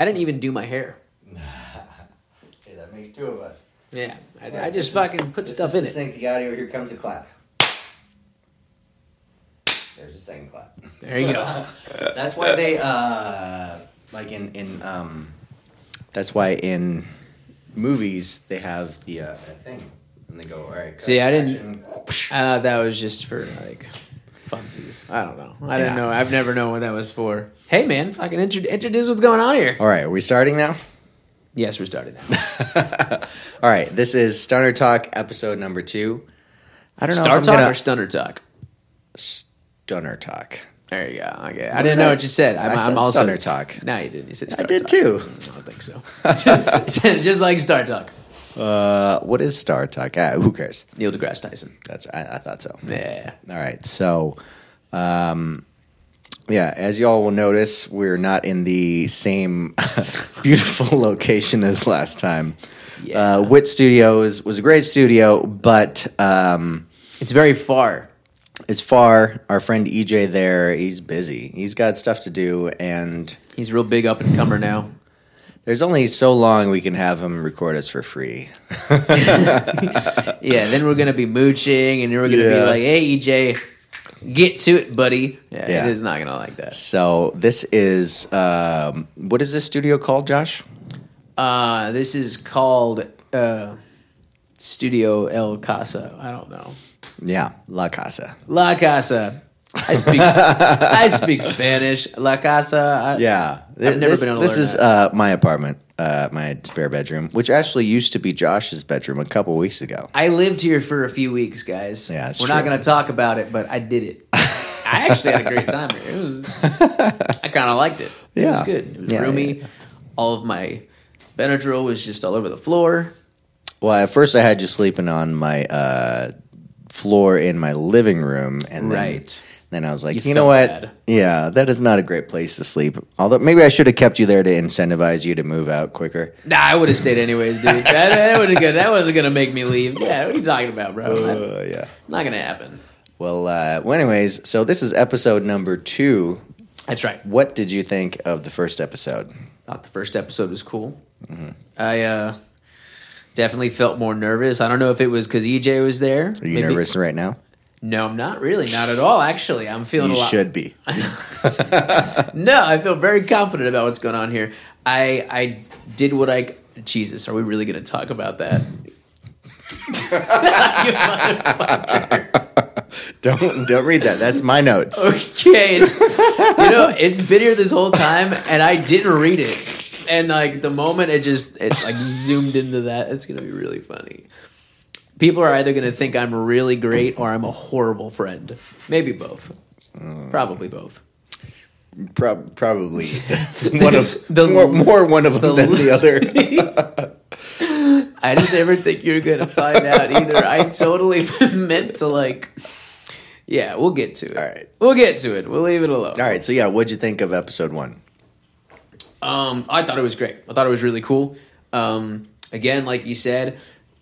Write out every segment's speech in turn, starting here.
I didn't even do my hair. Okay, that makes two of us. Yeah, I, I just this is- fucking put stuff in it. sync the audio. Here comes a clap. There's a second clap. There you go. That's why they uh like in in um that's why in movies they have the uh thing and they go all right. See, I didn't- Uh, that was just for like funsies. I don't know. I didn't Yeah. know. I've never known what that was for. Hey man, fucking intro- introduce what's going on here. All right, are we starting now? Yes, we're starting now. all right, this is Stunner Talk episode number two. I don't know Star if I'm talk gonna or stunner talk. Stunner Talk. There you go. Okay, I didn't know what you said. I'm, I said I'm also Stunner Talk. No, you didn't. You said I did Talk. too. Mm, I don't think so. just like Star Talk. Uh, what is Star Talk? Ah, who cares? Neil deGrasse Tyson. That's I, I thought so. Yeah. All right. So, um, yeah, as y'all will notice, we're not in the same beautiful location as last time. Yeah. Uh, Wit Studios was a great studio, but um, It's very far. it's far. Our friend EJ there, he's busy. He's got stuff to do, and He's real big up and comer now. There's only so long we can have him record us for free. Yeah, then we're gonna be mooching, and we're gonna Yeah. be like, "Hey, EJ, get to it, buddy." Yeah, Yeah. it is not gonna like that. So this is um, what is this studio called, Josh? Uh, this is called uh, Studio El Casa. I don't know. Yeah, La Casa. La Casa. I speak. I speak Spanish. La Casa. I, Yeah, I've never this, been able This is uh, my apartment, uh, my spare bedroom, which actually used to be Josh's bedroom a couple weeks ago. I lived here for a few weeks, guys. Yeah, we're not going to talk about it, but I did it. I actually had a great time here. It was. I kind of liked it. It was good. It was Yeah, roomy. yeah. All of my Benadryl was just all over the floor. Well, at first I had you sleeping on my uh, floor in my living room, and then, Right. then I was like, You you, know what? bad. Yeah, that is not a great place to sleep. Although maybe I should have kept you there to incentivize you to move out quicker. Nah, I would have stayed anyways, dude. that that would have good. That wasn't gonna make me leave. Yeah, what are you talking about, bro? Uh, yeah. not gonna happen. Well, uh, well, anyways, so this is episode number two. That's right. What did you think of the first episode? Thought the first episode was cool. Mm-hmm. I uh, definitely felt more nervous. I don't know if it was because EJ was there. Are you nervous right now? No, I'm not really. Not at all. Actually, I'm feeling You a lot. should be. No, I feel very confident about what's going on here. I I did what I. Jesus, are we really going to talk about that? Don't don't read that. That's my notes. Okay, it's, you know it's been here this whole time, and I didn't read it. And like the moment it just it like zoomed into that, it's gonna be really funny. People are either gonna think I'm really great or I'm a horrible friend. Maybe both. Probably both. Prob- probably one of The- more, more one of them the- than the other. I didn't ever think you were gonna find out either. I totally meant to like. Yeah, we'll get to it. All right. we'll get to it. We'll leave it alone. All right, so yeah, what'd you think of episode one? Um, I thought it was great. I thought it was really cool. Um, again, like you said,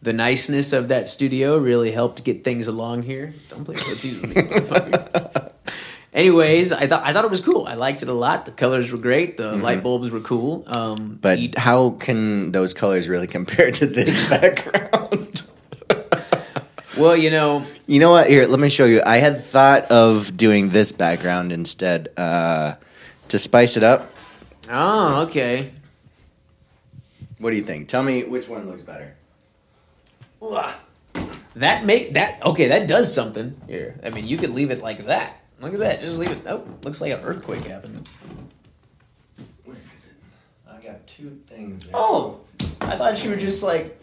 the niceness of that studio really helped get things along here. Don't play footsie with me, motherfucker. Anyways, I thought I thought it was cool. I liked it a lot. The colors were great. The light bulbs were cool. Um, But how can those colors really compare to this background? well, you know, you know what? Here, let me show you. I had thought of doing this background instead uh, to spice it up. oh, okay. What do you think? Tell me which one looks better. That make that okay. That does something here. I mean, you could leave it like that. Look at that. Just leave it. Oh, looks like an earthquake happened. Where is it? I got two things. There. Oh, I thought you were just like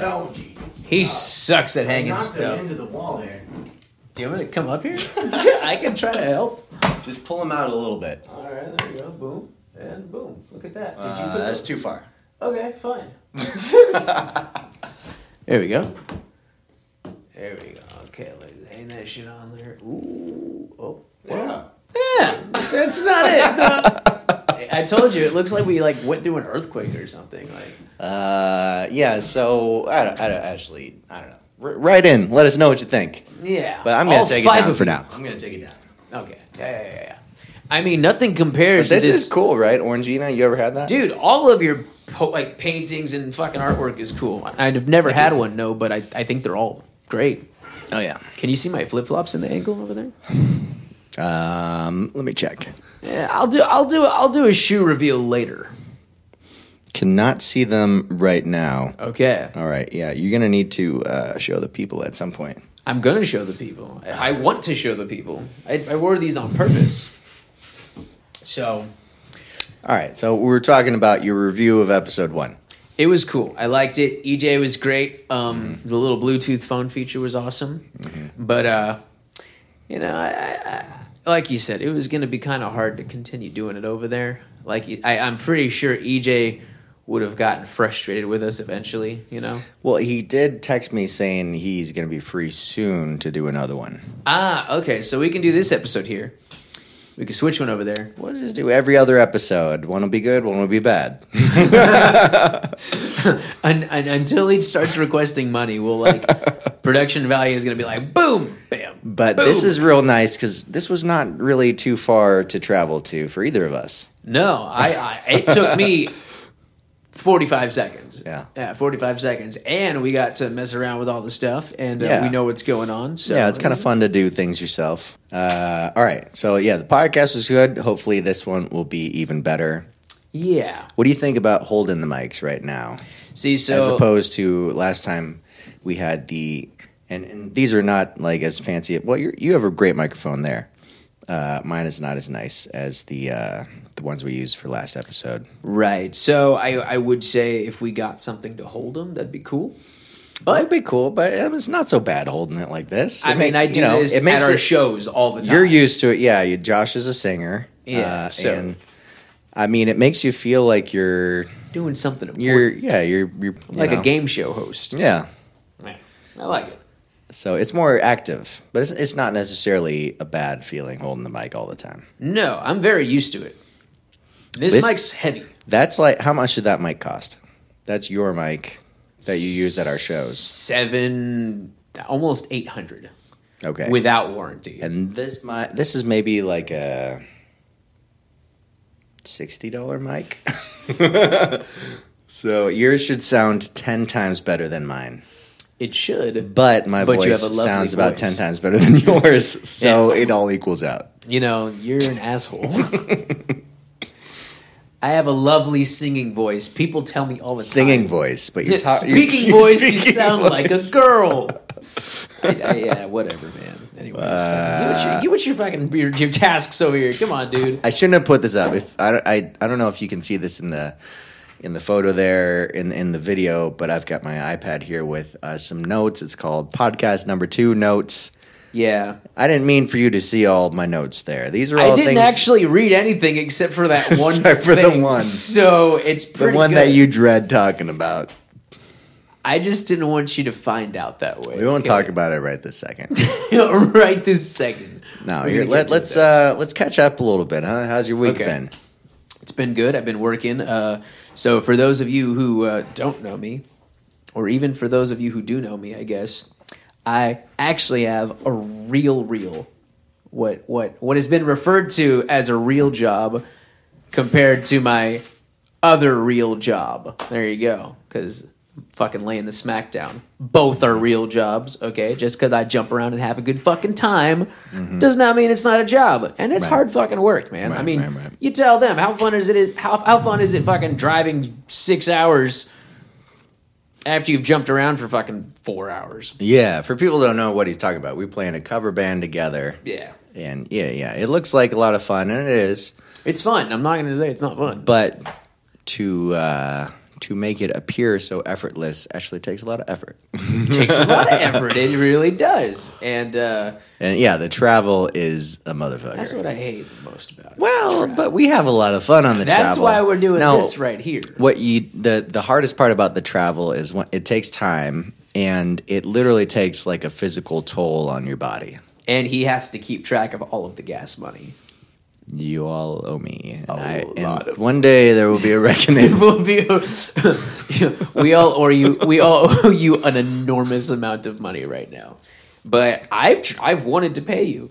oh geez. he sucks at hanging Knocked stuff. into the wall there. Do you want me to come up here? I can try to help. Just pull him out a little bit. All right, there you go. Boom and boom. Look at that. Did you Uh, put that's that? too far. Okay, fine. there we go. There we go. Okay, let's hang that shit on there. Ooh, oh, Yeah. yeah. That's not it. No. I told you, it looks like we like went through an earthquake or something. Like, Uh, yeah. So I don't, I don't actually. I don't know. R- write in. Let us know what you think. yeah. But I'm gonna All take it five down of for you. now. I'm gonna take it down. Okay. Yeah, yeah, yeah, yeah. I mean, nothing compares But this to this. is cool, right? Orangina, you ever had that? Dude, all of your po- like paintings and fucking artwork is cool. I've never had one, no, but I, I think they're all great. Oh yeah. Can you see my flip flops in the angle over there? Um, let me check. Yeah, I'll do I'll do I'll do a shoe reveal later. Cannot see them right now. Okay, All right, yeah, you're gonna need to uh, show the people at some point. I'm gonna show the people. I, I want to show the people. I, I wore these on purpose. So All right, so we were talking about your review of episode one. it was cool. I liked it. EJ was great. Um, The little Bluetooth phone feature was awesome. But uh, you know, I, I, like you said, it was going to be kind of hard to continue doing it over there. Like I, I'm pretty sure EJ would have gotten frustrated with us eventually. You know. Well, he did text me saying he's gonna be free soon to do another one. Ah, okay. So we can do this episode here. We can switch one over there. We'll just do every other episode. One will be good, one will be bad. And, and until he starts requesting money, we'll like production value is going to be like boom, bam. But boom. this is real nice because this was not really too far to travel to for either of us. no. I, I it took me forty five seconds. Yeah. yeah, forty five seconds, and we got to mess around with all the stuff, and uh, Yeah. we know what's going on. So yeah, it's kind of fun to do things yourself. Uh, all right, so yeah, the podcast was good. Hopefully, this one will be even better. Yeah. What do you think about holding the mics right now, See, so as opposed to last time we had the and, and these are not like as fancy. Well, you you have a great microphone there. Uh, mine is not as nice as the uh, the ones we used for last episode. right. So I I would say if we got something to hold them, that'd be cool. That'd be cool, but um, it's not so bad holding it like this. I It mean, make- I do you know, this it makes at our it- shows all the time. You're used to it, yeah. You, Josh is a singer, Yeah, uh, so- and I mean, it makes you feel like you're doing something important, you're yeah you're you're you like know. a game show host. Yeah, Yeah, I like it. so it's more active, but it's it's not necessarily a bad feeling holding the mic all the time. No, I'm very used to it. This, This- mic's heavy. That's like how much did that mic cost? That's your mic that you use at our shows. Seven, almost eight hundred Okay, without warranty. and this mic this is maybe like a sixty dollar mic. so yours should sound ten times better than mine. It should, But my But voice sounds about voice. ten times better than yours, so it all equals out. you know, you're an asshole. I have a lovely singing voice. People tell me all the time. Singing time. voice, but you Yeah, talk speaking you- voice, you speaking sound voice. like a girl. I, I, yeah, whatever, man. Anyways, Uh, get, what your, get what your fucking your, your tasks over here. Come on, dude. I shouldn't have put this up. If I, I, I don't know if you can see this in the in the photo there in in the video, but I've got my iPad here with uh, some notes. It's called podcast number two notes. Yeah, I didn't mean for you to see all my notes there. These are all I didn't things, actually read anything except for that one. Except for the thing. one. So it's the one that you dread talking about. I just didn't want you to find out that way. We won't okay? talk about it right this second. right this second. No, let, let's uh, let's catch up a little bit. Huh? How's your week Okay. been? It's been good. I've been working. Uh, so for those of you who uh, don't know me, or even for those of you who do know me, I guess I actually have a real, real what what what has been referred to as a real job compared to my other real job. There you go. Because fucking laying the smackdown. Both are real jobs. Okay, just because I jump around and have a good fucking time does not mean it's not a job. And it's Mm-hmm. Right. hard fucking work, man. I mean, right, right. you tell them how fun is it? How how fun is it fucking driving six hours after you've jumped around for fucking four hours? Yeah, for people who don't know what he's talking about, we play in a cover band together. Yeah, And yeah, yeah, it looks like a lot of fun, and it is. it's fun. I'm not going to say it's not fun. But to uh, to make it appear so effortless actually takes a lot of effort. It takes a lot of effort. It really does. And uh, And yeah, the travel is a motherfucker. that's what I hate the most about it. well, but we have a lot of fun on the that's travel. That's why we're doing Now, this right here. What you the the hardest part about the travel is when it takes time and it literally takes like a physical toll on your body. And he has to keep track of all of the gas money. You all owe me. And, A I, lot of- one day there will be a reckoning. Will be- we all or you we all owe you an enormous amount of money right now. But I've tr- I've wanted to pay you.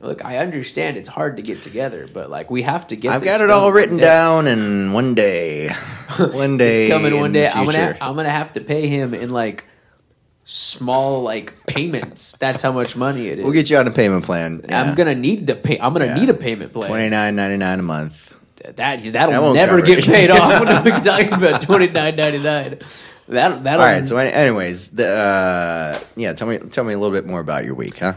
look, I understand it's hard to get together, but like we have to get. I've got it all written down, and one day, one day, It's coming one day. I'm gonna. I'm gonna have to pay him in like small like payments. That's how much money it is. We'll get you on a payment plan. I'm gonna need to pay. I'm gonna Yeah. need a payment plan. twenty nine ninety nine a month. That that'll That never get paid off. When we're talking about twenty nine ninety nine. That that'll. All right. So, anyways, the uh, yeah, tell me tell me a little bit more about your week, huh?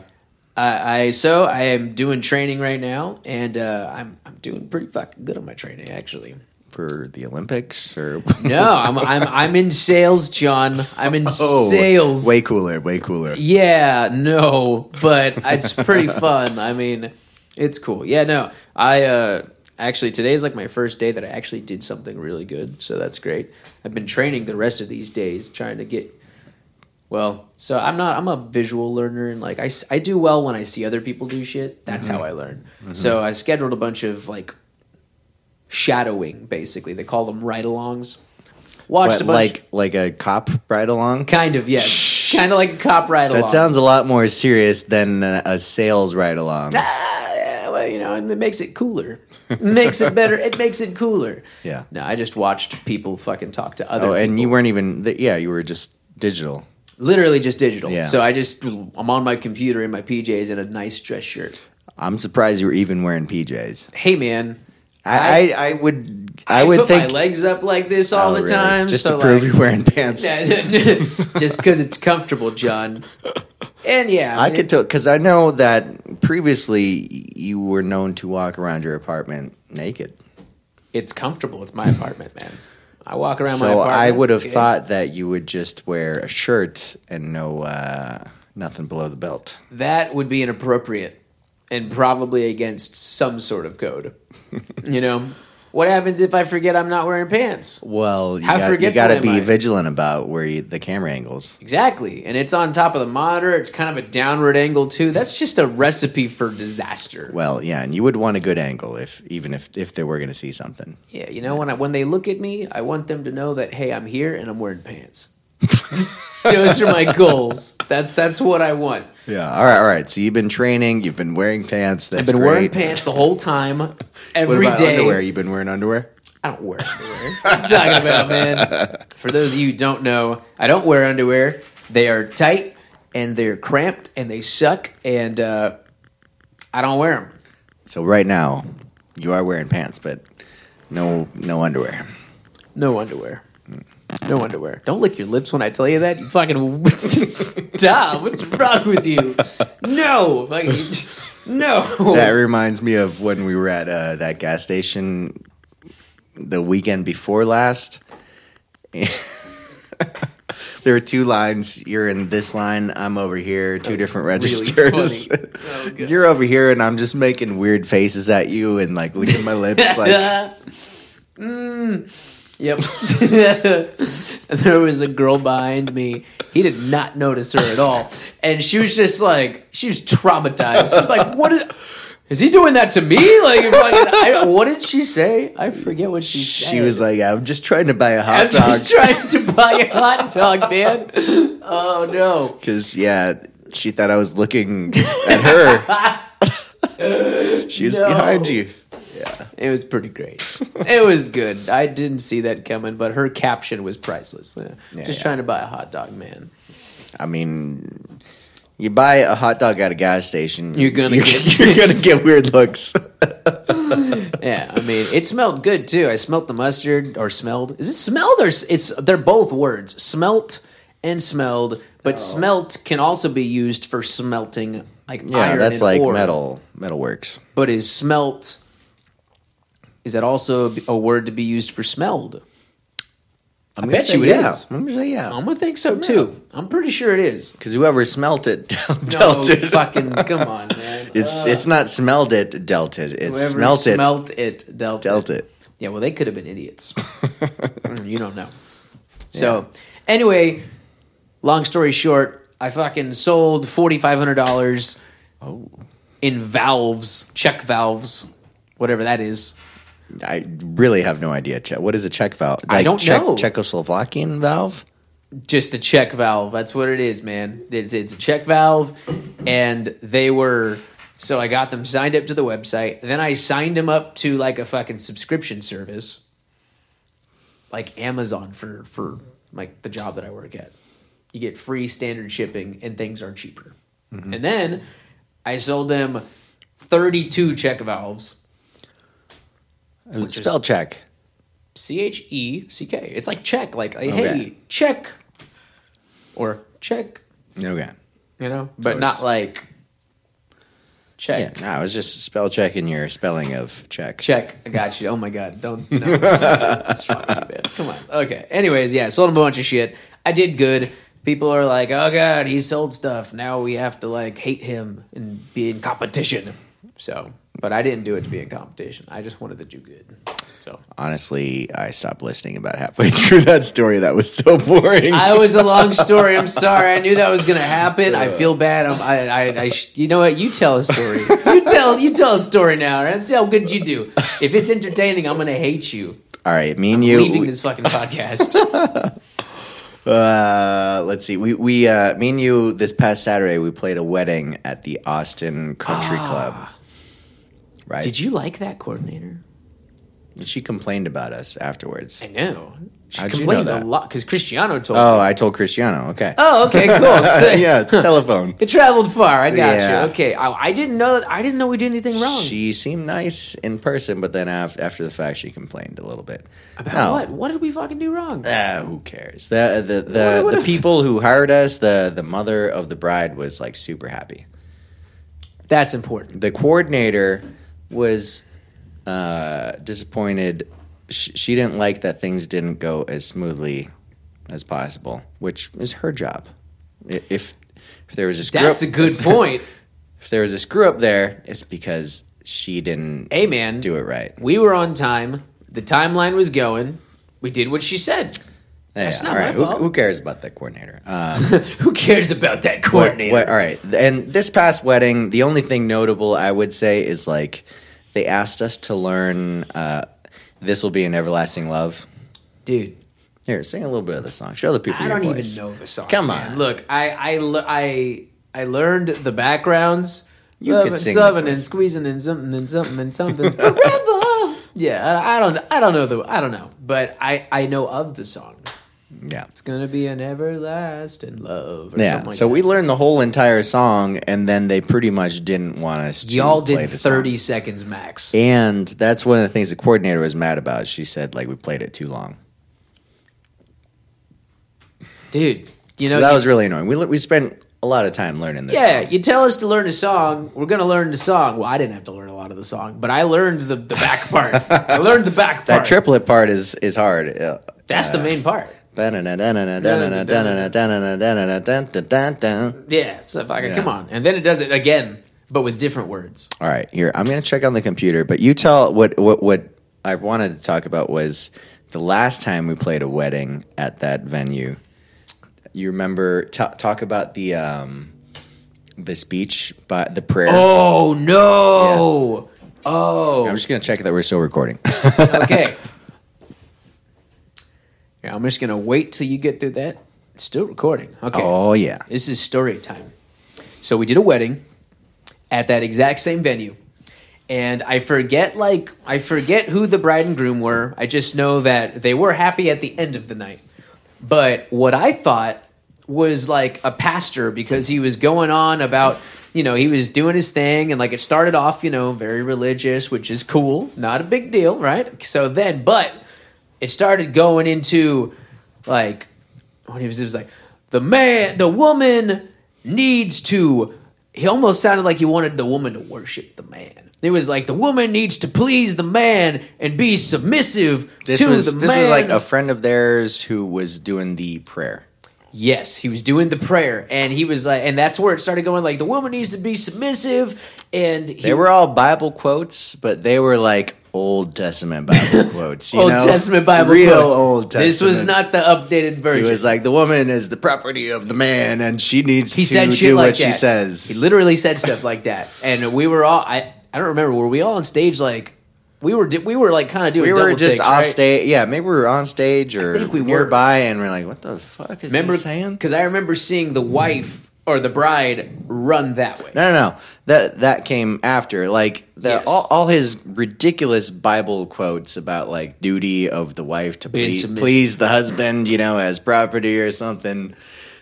I, I so I am doing training right now, and uh, I'm I'm doing pretty fucking good on my training actually. For the Olympics or No, I'm I'm I'm in sales, John. I'm in Oh, sales. way cooler, way cooler. Yeah, no, but it's pretty fun. I mean, it's cool. Yeah, no, I uh, actually is like my first day that I actually did something really good, so that's great. I've been training the rest of these days, trying to get. Well, so I'm not. I'm a visual learner, and like I, I do well when I see other people do shit. That's Mm-hmm. how I learn. So I scheduled a bunch of like shadowing, basically. They call them ride-alongs. Watched But a bunch, like like a cop ride along. kind of yes, kind of like a cop ride-along. That sounds a lot more serious than a a sales ride along. ah, yeah, well, you know, and it makes it cooler. It makes it better. It makes it cooler. Yeah. No, I just watched people fucking talk to other. Oh, and you weren't even. th- Yeah, you were just digital. literally just digital. Yeah. So I just I'm on my computer in my PJs and a nice dress shirt. I'm surprised you were even wearing PJs. Hey man, I I, I would I, would put think my legs up like this all Oh, the really? time just so to prove like- you're wearing pants. just because it's comfortable, John. And yeah, I mean, could tell because I know that previously you were known to walk around your apartment naked. It's comfortable. It's my apartment, man. I walk around my apartment. So apartment. I would have okay? thought that you would just wear a shirt and no uh, nothing below the belt. that would be inappropriate and probably against some sort of code. you know, what happens if I forget I'm not wearing pants? Well, you How got, you gotta be I? vigilant about where you, the camera angles. Exactly. And it's on top of the monitor. It's kind of a downward angle too. That's just a recipe for disaster. Well, yeah, and you would want a good angle if even if if they were going to see something. Yeah, you know when I, when they look at me, I want them to know that hey, I'm here and I'm wearing pants. Those are my goals. That's that's what I want. Yeah. All right. All right. So you've been training. You've been wearing pants. That's I've been great. wearing pants the whole time, What every about day. underwear? You've been wearing underwear. I don't wear underwear. What you talking about, man? For those of you who don't know, I don't wear underwear. They are tight and they're cramped and they suck, and uh, I don't wear them. So right now, you are wearing pants, but no no underwear. No underwear. No underwear. Don't lick your lips when I tell you that. You fucking stop. What's wrong with you? No. Fucking, no. That reminds me of when we were at uh, that gas station the weekend before last. there are two lines. You're in this line. I'm over here. Two different registers. funny. Oh, You're over here, and I'm just making weird faces at you and like licking my lips. Like mm. Yep. and there was a girl behind me. He did not notice her at all. And she was just like, she was traumatized. She was like, what is, is he doing that to me? Like, I, what did she say? I forget what she said. she was like, I'm just trying to buy a hot I'm dog. just trying to buy a hot dog, man. Oh, no. Because yeah, she thought I was looking at her. she was No. behind you. It was pretty great. It was good. I didn't see that coming, but her caption was priceless. Yeah. Yeah, just yeah. trying to buy a hot dog, man. I mean, you buy a hot dog at a gas station, You're gonna you're, get- you're gonna get weird looks. Yeah, I mean, it smelled good too. I smelt the mustard, or smelled. Is it smelled or it's? They're both words, smelt and smelled. But oh. smelt can also be used for smelting, like yeah, that's like ore. metal. Metal works. But is smelt? Is that also a word to be used for smelled? I'm I bet you it yeah. is. I'm gonna say yeah. I'm gonna think so too. I'm pretty sure it is. Because whoever smelt it No, dealt it. fucking come on, man. It's Uh, it's not smelled it, dealt it. It's smelt it, smelt it, dealt, dealt it. it. Yeah, well, they could have been idiots. Mm, you don't know. So, anyway, long story short, I fucking sold forty five hundred dollars Oh, in valves, check valves, whatever that is. I really have no idea. Che- What is a check valve? I don't Czech- know. Czechoslovakian valve. Just a check valve. That's what it is, man. It's it's a check valve, and they were So I got them signed up to the website. Then I signed them up to like a fucking subscription service, like Amazon for for like the job that I work at. You get free standard shipping and things are cheaper. Mm-hmm. And then I sold them 32 check valves. Spell check. C H E C K. It's like check, like hey, Okay. check, or check, Okay. you know, but it's- not like Yeah, check. no, I was just spell checking your spelling of check. Check. I got you. Oh my god. Don't. No. That's wrong you, man. Come on. Okay. Anyways, yeah, sold him a bunch of shit. I did good. People are like, oh god, he sold stuff. Now we have to like hate him and be in competition. So, but I didn't do it to be in competition. I just wanted to do good. So Honestly, I stopped listening about halfway through that story. That was so boring. I was a long story. I'm sorry. I knew that was gonna happen. I feel bad. I'm, I, I, I, sh- you know what? You tell a story. You tell, you tell a story now. Right? Tell how good you do. If it's entertaining, I'm gonna hate you. All right, me and you. Leaving we- this fucking podcast. Uh, let's see. We we uh, me and you this past Saturday we played a wedding at the Austin Country Club. Right. Did you like that coordinator? She complained about us afterwards. I know. She How'd you know complained a lot because Cristiano told. Oh, me. I told Cristiano. Okay. Oh, okay, cool. So- yeah, telephone. It traveled far. I got Yeah. you. Okay, I, I didn't know. that. I didn't know we did anything wrong. She seemed nice in person, but then af- after the fact, she complained a little bit. About No. what? What did we fucking do wrong? Ah, who cares? The the the, What- what- the people who hired us, the the mother of the bride was like super happy. That's important. The coordinator was uh, disappointed. Sh- she didn't like that things didn't go as smoothly as possible, which is her job. I- If if there was a screw That's up, a good point. if there was a screw up there, it's because she didn't hey, man. do it right. We were on time. The timeline was going. We did what she said. That's Yeah, not all right. Who, fault. who cares about that coordinator? Um, Who cares about that coordinator? what- all right. And this past wedding, the only thing notable I would say is like they asked us to learn uh, "This Will Be an Everlasting Love." Dude, Here, sing a little bit of the song. Show the people. I don't voice. even know the song. Come man. on. Look, I I I I learned the backgrounds. You Loving, could sing subbing and squeezing and something and something and something forever. Yeah, I, I don't I don't know the I don't know, but I I know of the song. Yeah. It's gonna be an everlasting love. Yeah. like so that. we learned the whole entire song, and then they pretty much didn't want us to. y'all play did the song. thirty seconds max. And that's one of the things the coordinator was mad about. She said like we played it too long. Dude, you know so that you- was really annoying. We we spent a lot of time learning this. Yeah, song. you tell us to learn a song, we're gonna learn the song. Well, I didn't have to learn a lot of the song, but I learned the, the back part. I learned the back part. that triplet part is is hard. Uh, That's the main part. Yeah, so fucking Yeah. come on, and then it does it again, but with different words. All right, here I'm gonna check on the computer, but you tell what what what I wanted to talk about was the last time we played a wedding at that venue. You remember ta talk about the um the speech, but the prayer. Oh no! Oh, I'm just gonna check that we're still recording. okay. I'm just gonna wait till you get through that. It's still recording. Okay. oh yeah, This is story time. So we did a wedding at that exact same venue. And I forget like I forget who the bride and groom were. I just know that they were happy at the end of the night. But what I thought was like a pastor because he was going on about, you know, he was doing his thing and like it started off, you know, very religious, which is cool, not a big deal, right? So then but it started going into like when he was, it was like the man, the woman needs to. He almost sounded like he wanted the woman to worship the man. It was like the woman needs to please the man and be submissive this to was the this man. was like a friend of theirs who was doing the prayer. Yes, he was doing the prayer, and he was like, and that's where it started going. Like the woman needs to be submissive, and he, They were all Bible quotes, but they were like Old Testament Bible quotes. You Old know? Testament Bible. real quotes. Old Testament. This was not the updated version. He was like, the woman is the property of the man, and she needs he to said do like what that. she says. He literally said stuff like that, and we were all. I I don't remember. Were we all on stage? Like we were. We were like kind of doing. we were double just takes, off right? stage. Yeah, maybe we were on stage or think we were. nearby, and we're like, "What the fuck is Remember, he saying?" because I remember seeing the wife or the bride run that way. No, no, no. That that came after. Like the Yes. all, all his ridiculous Bible quotes about like duty of the wife to please, please the husband, you know, as property or something.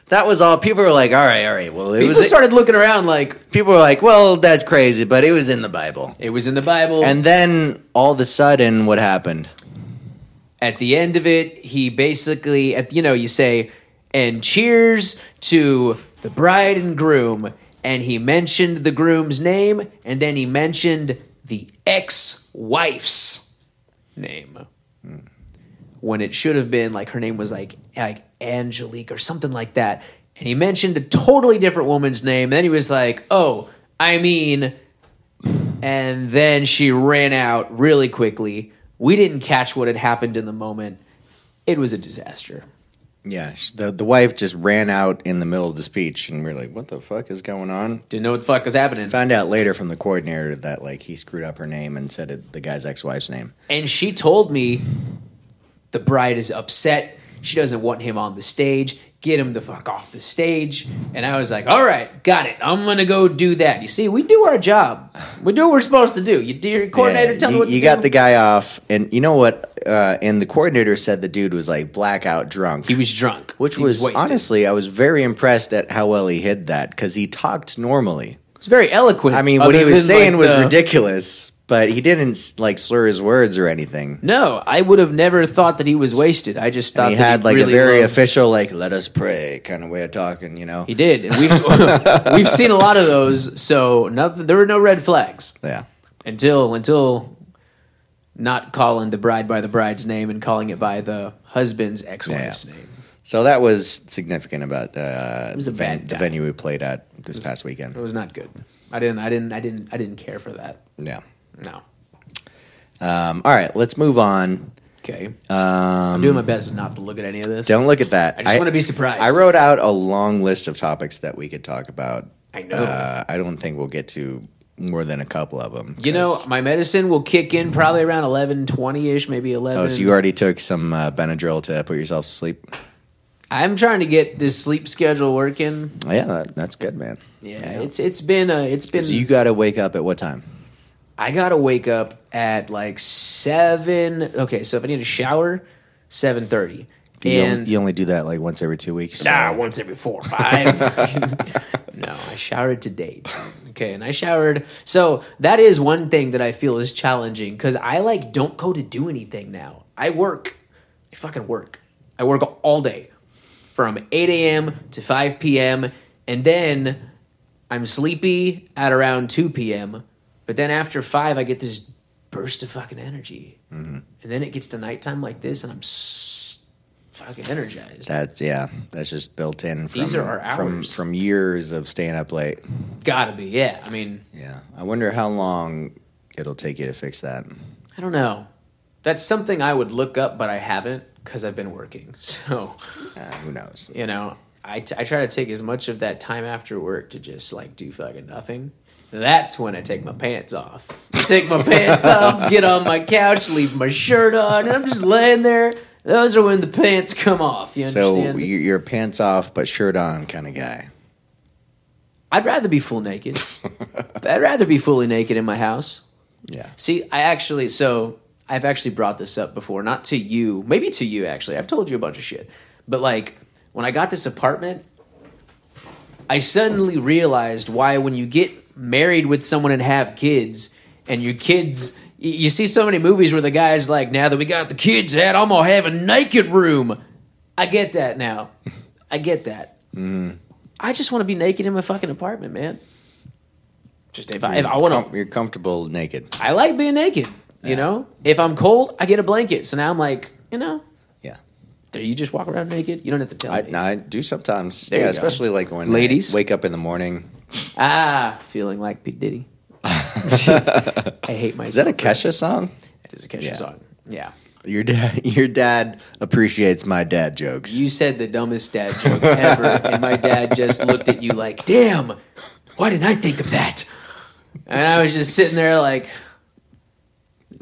That was all. People were like, "All right, all right." Well, it People was. started looking around like people were like, "Well, that's crazy," but it was in the Bible. it was in the Bible. And then all of a sudden, what happened? at the end of it, he basically, at you know, you say, and cheers to the bride and groom, and he mentioned the groom's name, and then he mentioned the ex-wife's name, hmm. when it should have been like her name was like like Angelique or something like that, and he mentioned a totally different woman's name, and then he was like, oh, I mean. And then she ran out really quickly. We didn't catch what had happened in the moment. It was a disaster. Yeah, the the wife just ran out in the middle of the speech, and we are like, "What the fuck is going on?" Didn't know what the fuck was happening. Found out later from the coordinator that like he screwed up her name and said it, the guy's ex-wife's name. And she told me the bride is upset. She doesn't want him on the stage. Get him the fuck off the stage. And I was like, all right, got it. I'm going to go do that. You see, we do our job. We do what we're supposed to do. You do your coordinator, Yeah, tell you, me what you got do. the guy off, and you know what? Uh, and the coordinator said the dude was like blackout drunk. He was drunk. which He was, wasted. honestly, I was very impressed at how well he hid that because he talked normally. It was very eloquent. I mean, what he was saying like, was the- ridiculous, but he didn't like slur his words or anything. No, I would have never thought that he was wasted. I just thought he had like really a very loved- official, like "let us pray" kind of way of talking. You know? He did, and we've we've seen a lot of those. So nothing. There were no red flags Yeah. until until not calling the bride by the bride's name and calling it by the husband's ex-wife's name. So that was significant about uh, was the, ven- the venue we played at this past weekend. It was not good. I didn't. I didn't. I didn't. I didn't care for that. Yeah. No. Um, all right, let's move on. Okay. Um, I'm doing my best not to look at any of this. Don't look at that. I just wanna be surprised. I wrote out a long list of topics that we could talk about. I know. Uh, I don't think we'll get to more than a couple of them. You know, my medicine will kick in probably around 11, 20 ish, maybe 11. oh, so you already took some uh, Benadryl to put yourself to sleep? I'm trying to get this sleep schedule working. Oh, yeah, that, that's good, man. Yeah, it's it's been uh, it's been So you got to wake up at what time? I gotta wake up at like seven. Okay, so if I need a shower, seven thirty. You, And you only do that like once every two weeks? nah, once every four or five. no, I showered today. Okay, and I showered. So that is one thing that I feel is challenging because I like don't go to do anything now. I work. I fucking work. I work all day from eight a.m. to five p.m. and then I'm sleepy at around two p.m. But then after five, I get this burst of fucking energy, Mm-hmm. and then it gets to nighttime like this, and I'm s- fucking energized. That's yeah. That's just built in from These are our from from years of staying up late. Gotta be, yeah. I mean, Yeah, I wonder how long it'll take you to fix that. I don't know. That's something I would look up, but I haven't because I've been working. So, Uh, who knows? you know, I, t- I try to take as much of that time after work to just like do fucking nothing. That's when I take my pants off. Take my pants off, get on my couch, leave my shirt on, and I'm just laying there. Those are when the pants come off. You So understand? you- you're pants off but shirt on kind of guy. I'd rather be full naked. I'd rather be fully naked in my house. Yeah. See, I actually, so I've actually brought this up before, not to you, maybe to you actually. I've told you a bunch of shit. But like, when I got this apartment, I suddenly realized why when you get married with someone and have kids, and your kids, you see so many movies where the guy's like, now that we got the kids out, I'm gonna have a naked room. I get that now. I get that. Mm-hmm. I just want to be naked in my fucking apartment, man. Just if I, if I want to you're comfortable naked. I like being naked. You know, if I'm cold, I get a blanket. So now I'm like, you know, Yeah. do you just walk around naked? You don't have to tell I, me. no, I do sometimes. There yeah, especially like when Ladies? I wake up in the morning. Ah, feeling like P Diddy. I hate myself. Is that a Kesha song? It is a Kesha Yeah. song. Yeah. Your dad, your dad appreciates my dad jokes. You said the dumbest dad joke ever, and my dad just looked at you like, "Damn, why didn't I think of that?" And I was just sitting there like,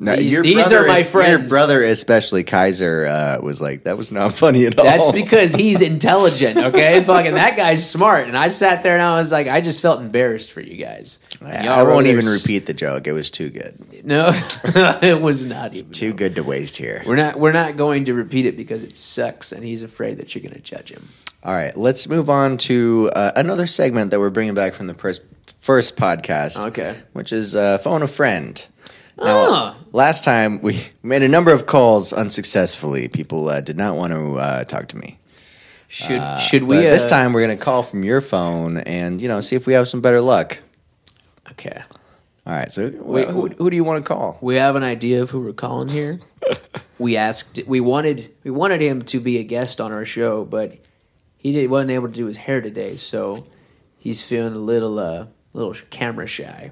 No, These- your these are my is- friends. Your brother, especially Kaiser, uh, was like, "That was not funny at all." That's because he's intelligent, okay? Fucking that guy's smart. And I sat there and I was like, I just felt embarrassed for you guys. I Y'all won't even s- repeat the joke. It was too good, No, it was not even. too good to waste here. We're not. We're not going to repeat it because it sucks, and he's afraid that you're going to judge him. All right, let's move on to uh, another segment that we're bringing back from the first first podcast. Okay. which is uh, phone a friend. Now, Ah. last time we made a number of calls unsuccessfully. People uh, did not want to uh, talk to me. Should Uh, should we? but this uh, time we're going to call from your phone and you know see if we have some better luck. Okay. All right, so who, who do you want to call? We have an idea of who we're calling here. we asked. We wanted. We wanted him to be a guest on our show, but he did, wasn't able to do his hair today, so he's feeling a little, uh, little camera shy.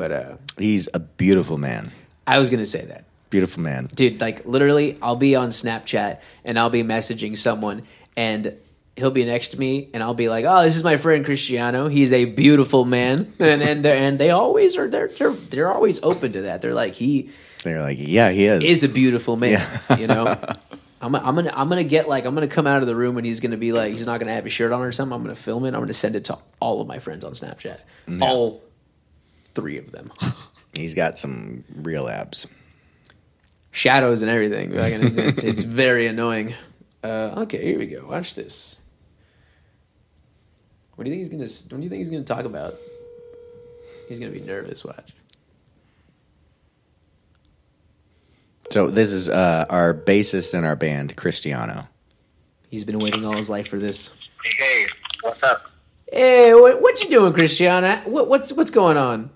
But uh, He's a beautiful man. I was gonna say that. Beautiful man. dude like literally i'll be on snapchat and i'll be messaging someone and he'll be next to me and i'll be like oh this is my friend cristiano he's a beautiful man and and, they're, and they always are they're, they're they're always open to that they're like he They're like, yeah, he is. is a beautiful man Yeah. you know I'm, I'm gonna I'm gonna get like I'm gonna come out of the room and he's gonna be like he's not gonna have his shirt on or something. I'm gonna film it. I'm gonna send it to all of my friends on Snapchat. All three of them. He's got some real abs. shadows and everything. Like, and it's, it's very annoying. Uh, okay, here we go. Watch this. What do you think he's gonna? What do you think he's gonna talk about? He's gonna be nervous. Watch. So this is uh, our bassist in our band, Cristiano. He's been waiting all his life for this. Hey, what's up? Hey, what, what you doing, Cristiano? What, what's what's going on?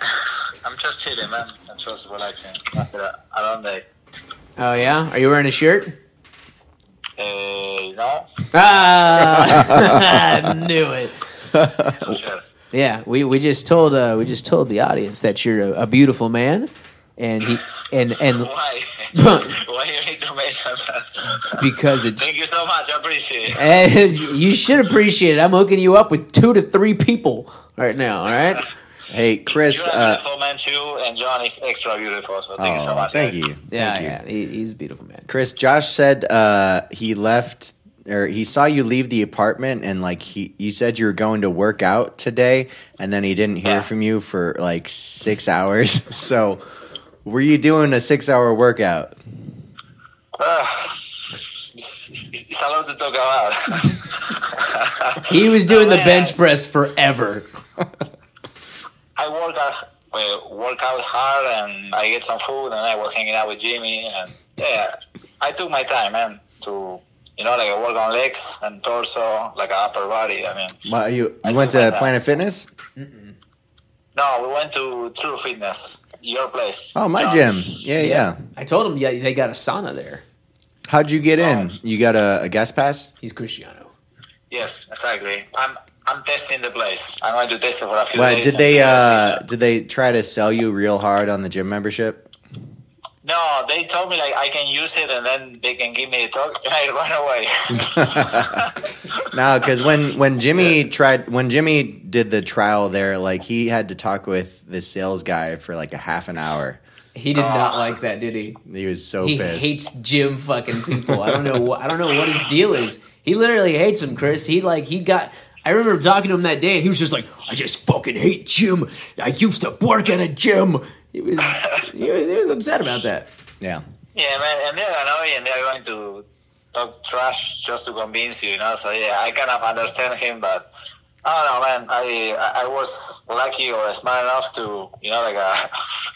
I'm just chilling, man. I'm just relaxing after a, a long day. Oh yeah, are you wearing a shirt? Uh, no? Ah, I knew it. No, sure. Yeah, we, we just told uh, we just told the audience that you're a, a beautiful man, and he and and Why? Why you need to mention that? because it's Thank you so much. I appreciate it. And you should appreciate it. I'm hooking you up with two to three people right now. All right. Hey, Chris. You're a Uh, beautiful man too, and John is extra beautiful. So thank you so oh, much. thank guys. you. Yeah, Thank you. He, he's a beautiful man. Chris, Josh said uh, he left or he saw you leave the apartment and like he you said you were going to work out today and then he didn't hear Yeah. from you for like six hours. so were you doing a six hour workout? Ah, it's, it's a lot to talk about. He was doing No, the bench press forever. I work out, well, work out hard, and I get some food, and I was hanging out with Jimmy, and yeah, I took my time, man, to you know, like I work on legs and torso, like a upper body. I mean, Well, you I you went took my to time. Planet Fitness? Mm-hmm. no, we went to True Fitness, your place. Oh, my John. gym. Yeah, yeah. I told him, yeah, they got a sauna there. How'd you get in? Oh. You got a, a guest pass? He's Cristiano. Yes, exactly. I'm I'm testing the place. I'm going to test it for a few Well, days. did they uh did they try to sell you real hard on the gym membership? No, they told me like I can use it, and then they can give me a talk, and I run away. No, because when when Jimmy tried when Jimmy did the trial there, like he had to talk with the sales guy for like a half an hour. He did not Oh. like that, did he? He was so pissed. he pissed. hates gym fucking people. I don't know. What, I don't know what his deal is. He literally hates him, Chris. He like he got. I remember talking to him that day, and he was just like, "I just fucking hate gym. I used to work at a gym." He was he was, he was upset about that. yeah. Yeah, man, and they're annoying, and they're going to talk trash just to convince you, you know. So yeah, I kind of understand him, but I don't know, man. I I I was lucky or smart enough to, you know, like a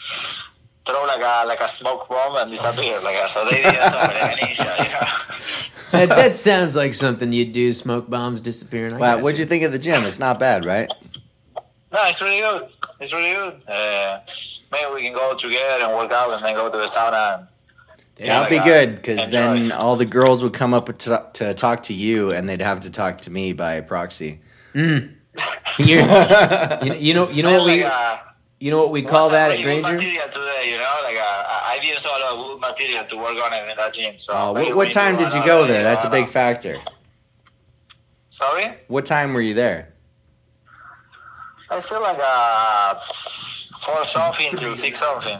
throw like a like a smoke bomb and disappear, like a, so they didn't stop it like a you know. That, that sounds like something you'd do. Smoke bombs disappearing. I Wow, what'd you think of the gym? It's not bad, right? No, it's really good. It's really good. Uh, maybe we can go together and work out, and then go to the sauna. And, That would be good because then all the girls would come up to, to talk to you, and they'd have to talk to me by proxy. You're- you, know- you know, you know what we, uh, you know what we call that at Granger. today, you know, like uh, I I didn't a lot of material to work on it in that gym. So Oh, what, what time did you go there? it, That's a big factor. Sorry, What time were you there? I feel like uh four something to six something.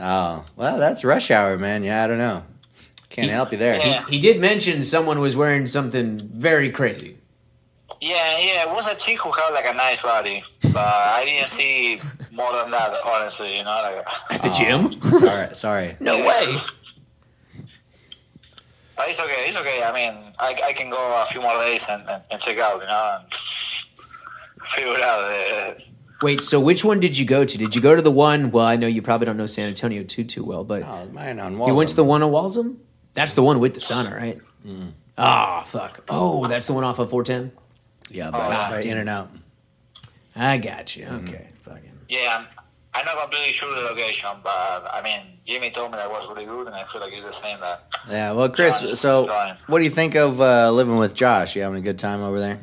Oh, well, that's rush hour, man. Yeah, I don't know. Can't He- help you there. Yeah. He did mention someone was wearing something very crazy. Yeah, yeah, it was a chick who had like a nice body, but I didn't see more than that, honestly. You know, like. At the gym? Sorry, sorry. No way. But it's okay. It's okay. I mean, I, I can go a few more days and, and, and check out, you know, and figure it out. Uh, Wait, so which one did you go to? Did you go to the one? Well, I know you probably don't know San Antonio too too well, but Oh, mine on you went to the one on Walzem. That's the one with the sauna, right? Ah, fuck. Oh, that's the one off of 410. Yeah, by, Ah, by. In and Out. I got you. Okay, fucking. yeah, I'm, I'm not completely sure the location, but I mean, Jimmy told me that was really good, and I feel like it's the same that. Yeah, well, Chris, Josh so fine. what do you think of uh, living with Josh? You having a good time over there?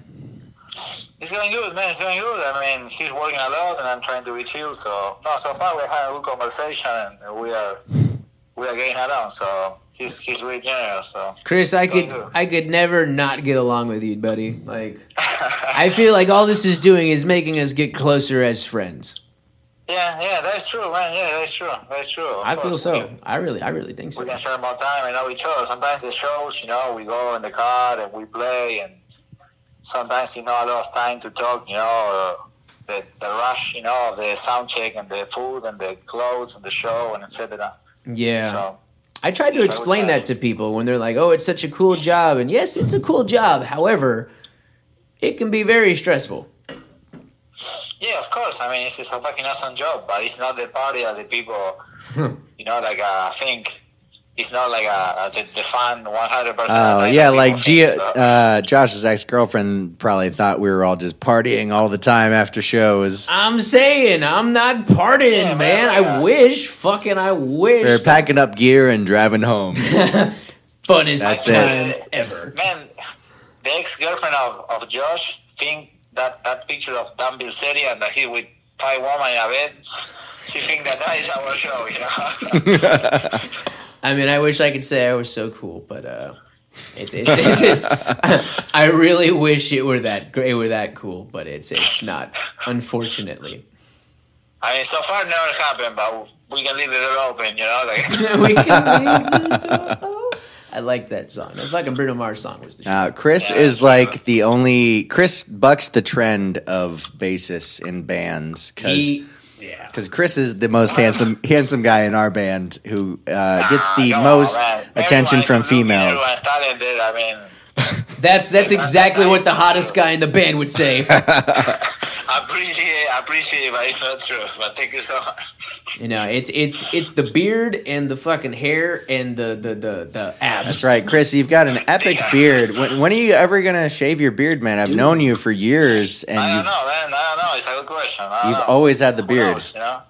It's going good, man. It's going good. I mean, he's working a lot, and I'm trying to be chill. So no, so far we're having a good conversation, and we are we are getting along. So he's he's really generous. So Chris, I could Go, go. I could never not get along with you, buddy. Like I feel like all this is doing is making us get closer as friends. yeah, yeah, that's true, man. Yeah, that's true. That's true. Of I feel so. we- I really I really think so. we can share more time and know each other. Sometimes the shows, you know, we go in the car and we play, and sometimes you know a lot of time to talk. You know, uh, the the rush, you know, the sound check and the food and the clothes and the show and etc. Yeah. So I tried to So explain that to people when they're like, "Oh, it's such a cool job." And yes, it's a cool job. However, it can be very stressful. yeah, of course. I mean, it's, it's a fucking awesome job, but it's not the party that the people, you know, like uh, think. It's not like uh, the, the fun one hundred percent. Oh yeah, like Gia, uh, Josh's ex girlfriend probably thought we were all just partying all the time after shows. I'm saying I'm not partying, Yeah, man. man, I yeah. wish, fucking, I wish. They're packing up gear and driving home. Funnest That's time it. ever. man, the ex girlfriend of, of Josh think that that picture of Dan Bilzerian that he with Thai woman in a bed. She think that that is our show, you know. I mean, I wish I could say I was so cool, but uh, it's it's, it's, it's I really wish it were that great, were that cool, but it's it's not, unfortunately. I mean, so far never happened, but we can leave the door open, you know. Like, we can leave the door. I like that song. That fucking Bruno Mars song was the shit. Uh, Chris Yeah, is like the only Chris bucks the trend of bassists in bands because He, yeah. Chris is the most handsome handsome guy in our band who uh, gets the come most man. attention from females. Everyone's talented. I mean, That's that's exactly what the hottest guy in the band would say. I appreciate, I appreciate it, but it's not true. But thank you so much. You know, it's it's it's the beard and the fucking hair and the the the, the abs. That's right, Chris. You've got an epic beard. When, when are you ever gonna shave your beard, man? I've known you for years, and I don't you've know, man. I don't know. It's a good question. You've know. always had the beard. knows, you know?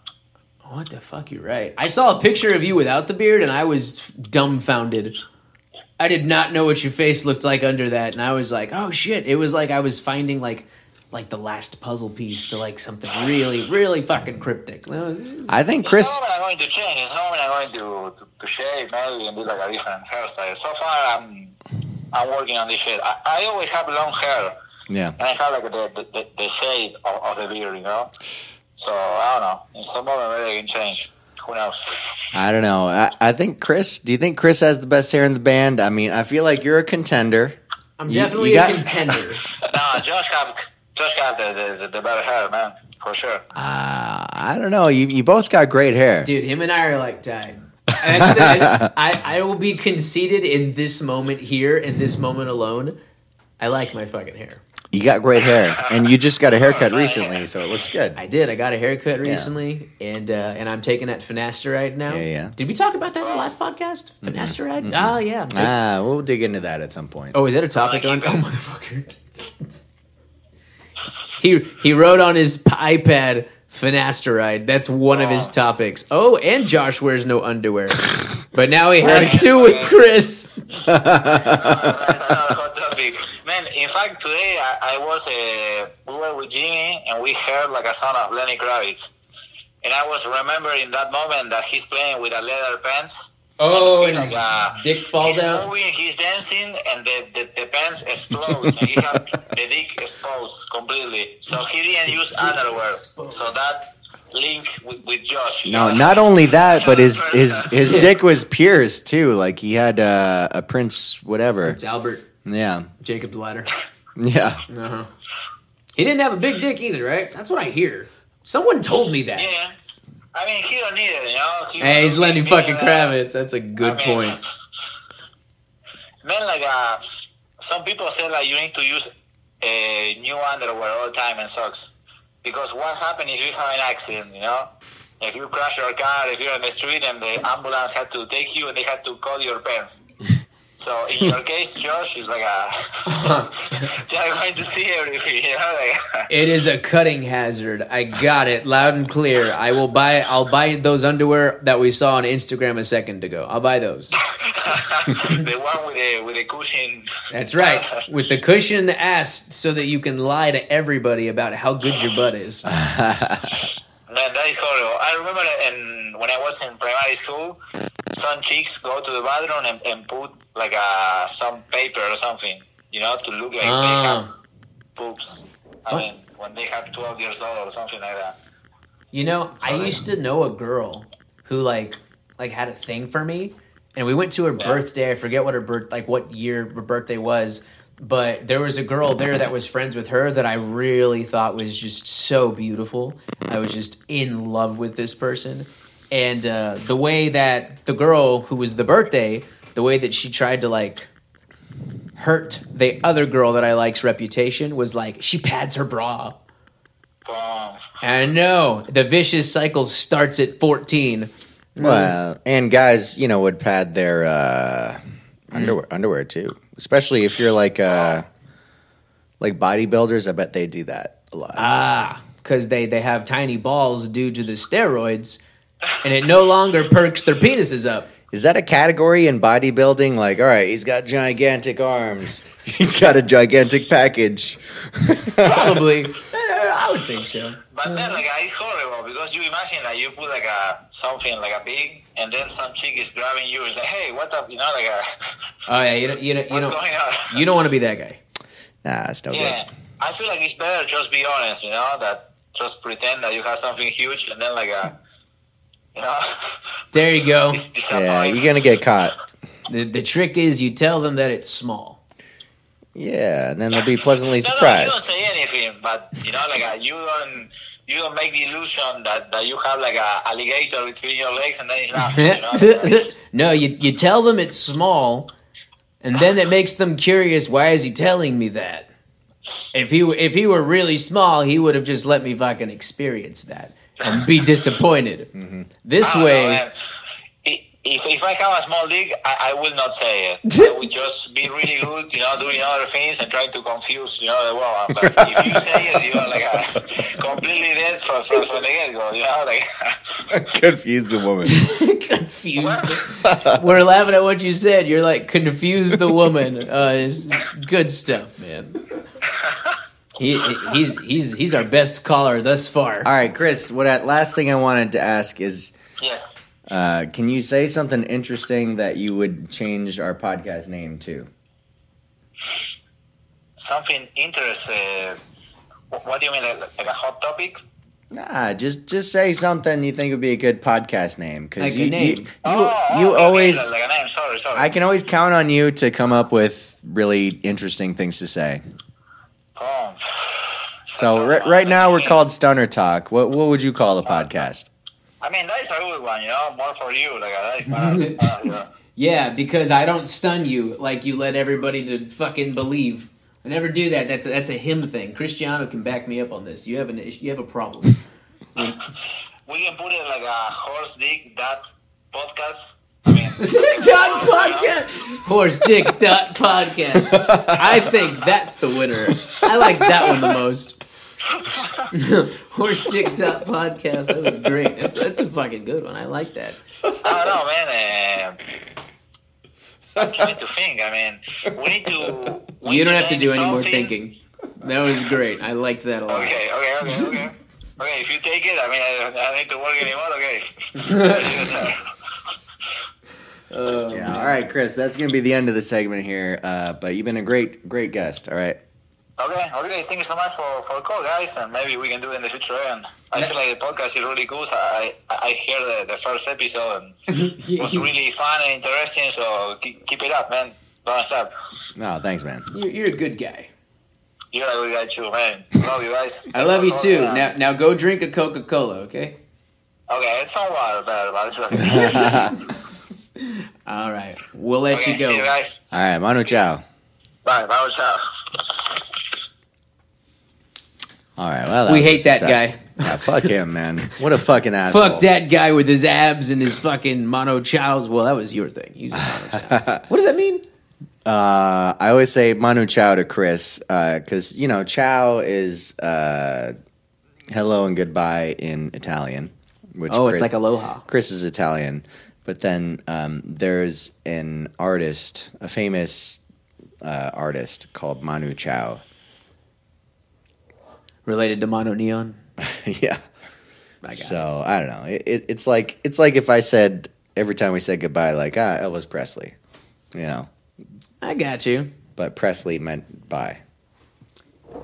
What the fuck? You're right. I saw a picture of you without the beard, and I was dumbfounded. I did not know what your face looked like under that, and I was like, "Oh shit!" It was like I was finding like, like the last puzzle piece to like something really, really fucking cryptic. I think It's Chris. not when I'm going to change. It's not when I'm going to, to, to shave maybe and do like a different hairstyle. So far, I'm I'm working on this shit. I, I always have long hair, Yeah, and I have like the the, the, the shade of, of the beard, you know. So I don't know. In some moment, maybe I can change. Who knows? I don't know. I, I think Chris. Do you think Chris has the best hair in the band? I mean, I feel like you're a contender. I'm You- definitely you got- a contender. no, Josh have Josh got the, the, the better hair, man, for sure. Uh, I don't know. You you both got great hair. Dude, him and I are like tied. That's I, I will be conceited in this moment here, in this moment alone. I like my fucking hair. You got great hair, and you just got a haircut recently, so it looks good. I did. I got a haircut recently, and uh, and I'm taking that finasteride now. Yeah, yeah. Did we talk about that in the last podcast? Finasteride? Oh yeah. Ah, we'll dig into that at some point. Oh, is that a topic I on? Oh, motherfucker. he he wrote on his iPad finasteride. That's one of his Oh. topics. Oh, and Josh wears no underwear, but now he has two with Chris. in fact, today I, I was, uh, we were with Jimmy and we heard like a sound of Lenny Kravitz. And I was remembering that moment that he's playing with a leather pants. Oh, and and his his uh, dick falls he's out. moving, he's dancing, and the, the, the pants explode, and he had the dick exposed completely. So he didn't use underwear. So that link with, with Josh. No, know? not only that, but his his his dick was pierced too. Like he had uh, a Prince whatever. It's Albert Yeah, Jacob's ladder. yeah. Uh-huh. He didn't have a big dick either, right? That's what I hear. Someone told me that. Yeah. I mean, he don't need it, you know. He Hey, he's don't Lenny need fucking it, uh, Kravitz. That's a good I mean, point. Man, like uh, some people say like you need to use a new underwear all the time and socks because what happens if you have an accident, you know? If you crash your car, if you're on the street and the ambulance had to take you and they had to call your parents. So in your case, Josh is like a you're going to see everything, you know? Like, It is a cutting hazard. I got it loud and clear. I will buy. I'll buy those underwear that we saw on Instagram a second ago. I'll buy those. the one with the with the cushion. That's right, with the cushion in the ass, so that you can lie to everybody about how good your butt is. Man, that is horrible. I remember in, when I was in primary school, some chicks go to the bathroom and, and put like a some paper or something, you know, to look like they have Ah. boobs. I What? mean, when they have 12 years old or something like that. You know, I Sorry. used to know a girl who like like had a thing for me, and we went to her Yeah. birthday. I forget what her birth like what year her birthday was, but there was a girl there that was friends with her that I really thought was just so beautiful. I was just in love with this person, and uh, the way that the girl who was the birthday, the way that she tried to like hurt the other girl that I like's reputation was like she pads her bra. Boom. I know the vicious cycle starts at fourteen. Well, and guys, you know, would pad their uh, underwear underwear too, especially if you're like uh, like bodybuilders. I bet they do that a lot. Ah, because they they have tiny balls due to the steroids, and it no longer perks their penises up. Is that a category in bodybuilding? Like, all right, he's got gigantic arms. He's got a gigantic package. Probably, Eh, I would think so. But then, like, uh, it's horrible because you imagine that you put like a something like a big, and then some chick is grabbing you and say, "Hey, what up?" You know, like, a, Oh yeah, you don't you don't you what's don't going on? you don't want to be that guy. nah, it's no Yeah, good. I feel like it's better just be honest, you know, that just pretend that you have something huge and then like a, you know, There you go. it's, it's Yeah, you're gonna get caught. The the trick is you tell them that it's small. Yeah, and then they'll be pleasantly No, no, you don't surprised. say anything, but you know, like uh, you don't, you don't make the illusion that, that you have like a alligator between your legs and then it's nothing. You know? No, you you tell them it's small, and then it makes them curious. Why is he telling me that? If he if he were really small, he would have just let me fucking experience that and be disappointed. Mm-hmm. This don't know, way. I- If, if I have a small league, I, I will not say it. I would just be really good, you know, doing other things and trying to confuse, you know, the world. But if you say it, you are like a, completely dead from, from, from the get go, you know, like. Confuse the woman. confused. We're laughing at what you said. You're like confuse the woman. Uh, it's good stuff, man. He, he's he's he's our best caller thus far. All right, Chris. What I, last thing I wanted to ask is, yes. Uh, can you say something interesting that you would change our podcast name to? Something interesting. What do you mean, like, like a hot topic? Nah, just just say something you think would be a good podcast name because Like a you, you name. you, oh, you okay, always Like a name, sorry, sorry. I can always count on you to come up with really interesting things to say. Oh. So right, right now we're called Stunner Talk. What what would you call the podcast? I mean, that is a good one, you know, more for you. Like, that is, you know. Yeah, because I don't stun you like you let everybody to fucking believe. I never do that. That's a, that's a him thing. Cristiano can back me up on this. You have an you have a problem. we can put it like a horse dick that podcast. I mean, dot podcast. Horse dick dot podcast. I think that's the winner. I like that one the most. Horse dick dot podcast. That was great. That's that's a fucking good one. I like that. I don't know, man. Uh, I'm trying to think. I mean, we need to. we You don't have to name do any more thinking. That was great. I liked that a lot. Okay, okay, okay, okay. Okay, if you take it, I mean, I don't, I don't need to work anymore. Okay. Oh, Yeah. All right, Chris. That's gonna be the end of the segment here. Uh, but you've been a great great guest. All right. Okay, okay. Thank you so much for for the call, guys, and maybe we can do it in the future. And I feel like the podcast is really cool. So I I hear the, the first episode and it was really fun and interesting. So keep, keep it up, man. Don't stop. No, thanks, man. You're, you're a good guy. You're a good guy too, man. Love you guys. I love you too. calling, Now, now go drink a Coca Cola, okay? Okay, it's not water, but but it's okay. All right, we'll let okay, you go. See you guys. All right, Manu Chao. Bye. Bye. Ciao. All right, well, that We hate that guy. Yeah, fuck him, man. What a fucking asshole. Fuck that guy with his abs and his fucking mono chows. Well, that was your thing. You said mono what does that mean? Uh, I always say Manu Chao to Chris because you know Ciao is uh, hello and goodbye in Italian. Which Oh, Chris, it's like aloha. Chris is Italian, but then um, there's an artist, a famous uh, artist called Manu Chao. Related to MonoNeon. yeah. I got it. So I don't know. It, it, it's like it's like if I said every time we said goodbye, like ah Elvis Presley, you know, I got you. but Presley meant bye.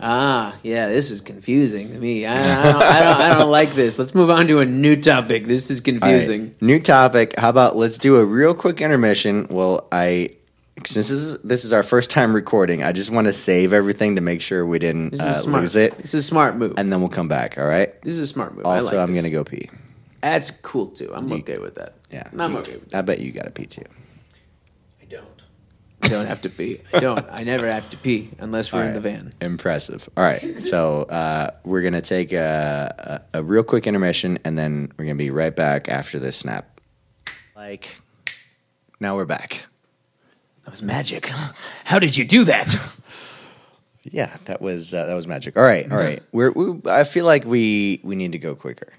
Ah, yeah, this is confusing to me. I, I, don't, I, don't, I don't like this. Let's move on to a new topic. This is All right, confusing. New topic. How about let's do a real quick intermission? Well, I since this is this is our first time recording, I just want to save everything to make sure we didn't This is uh, smart. lose it, This is a smart move. and then we'll come back. All right. this is a smart move. I Also, like I'm this. gonna go pee. That's cool too. I'm okay with that. Yeah, I'm okay with that. I bet you got to pee too. I don't. I don't have to pee. I don't. I never have to pee unless we're in the van. Impressive. All right, so uh, we're gonna take a, a, a real quick intermission, and then we're gonna be right back after this snap. Like, now we're back. That was magic. How did you do that? Yeah, that was uh, that was magic. All right, all right. We're we, I feel like we we need to go quicker.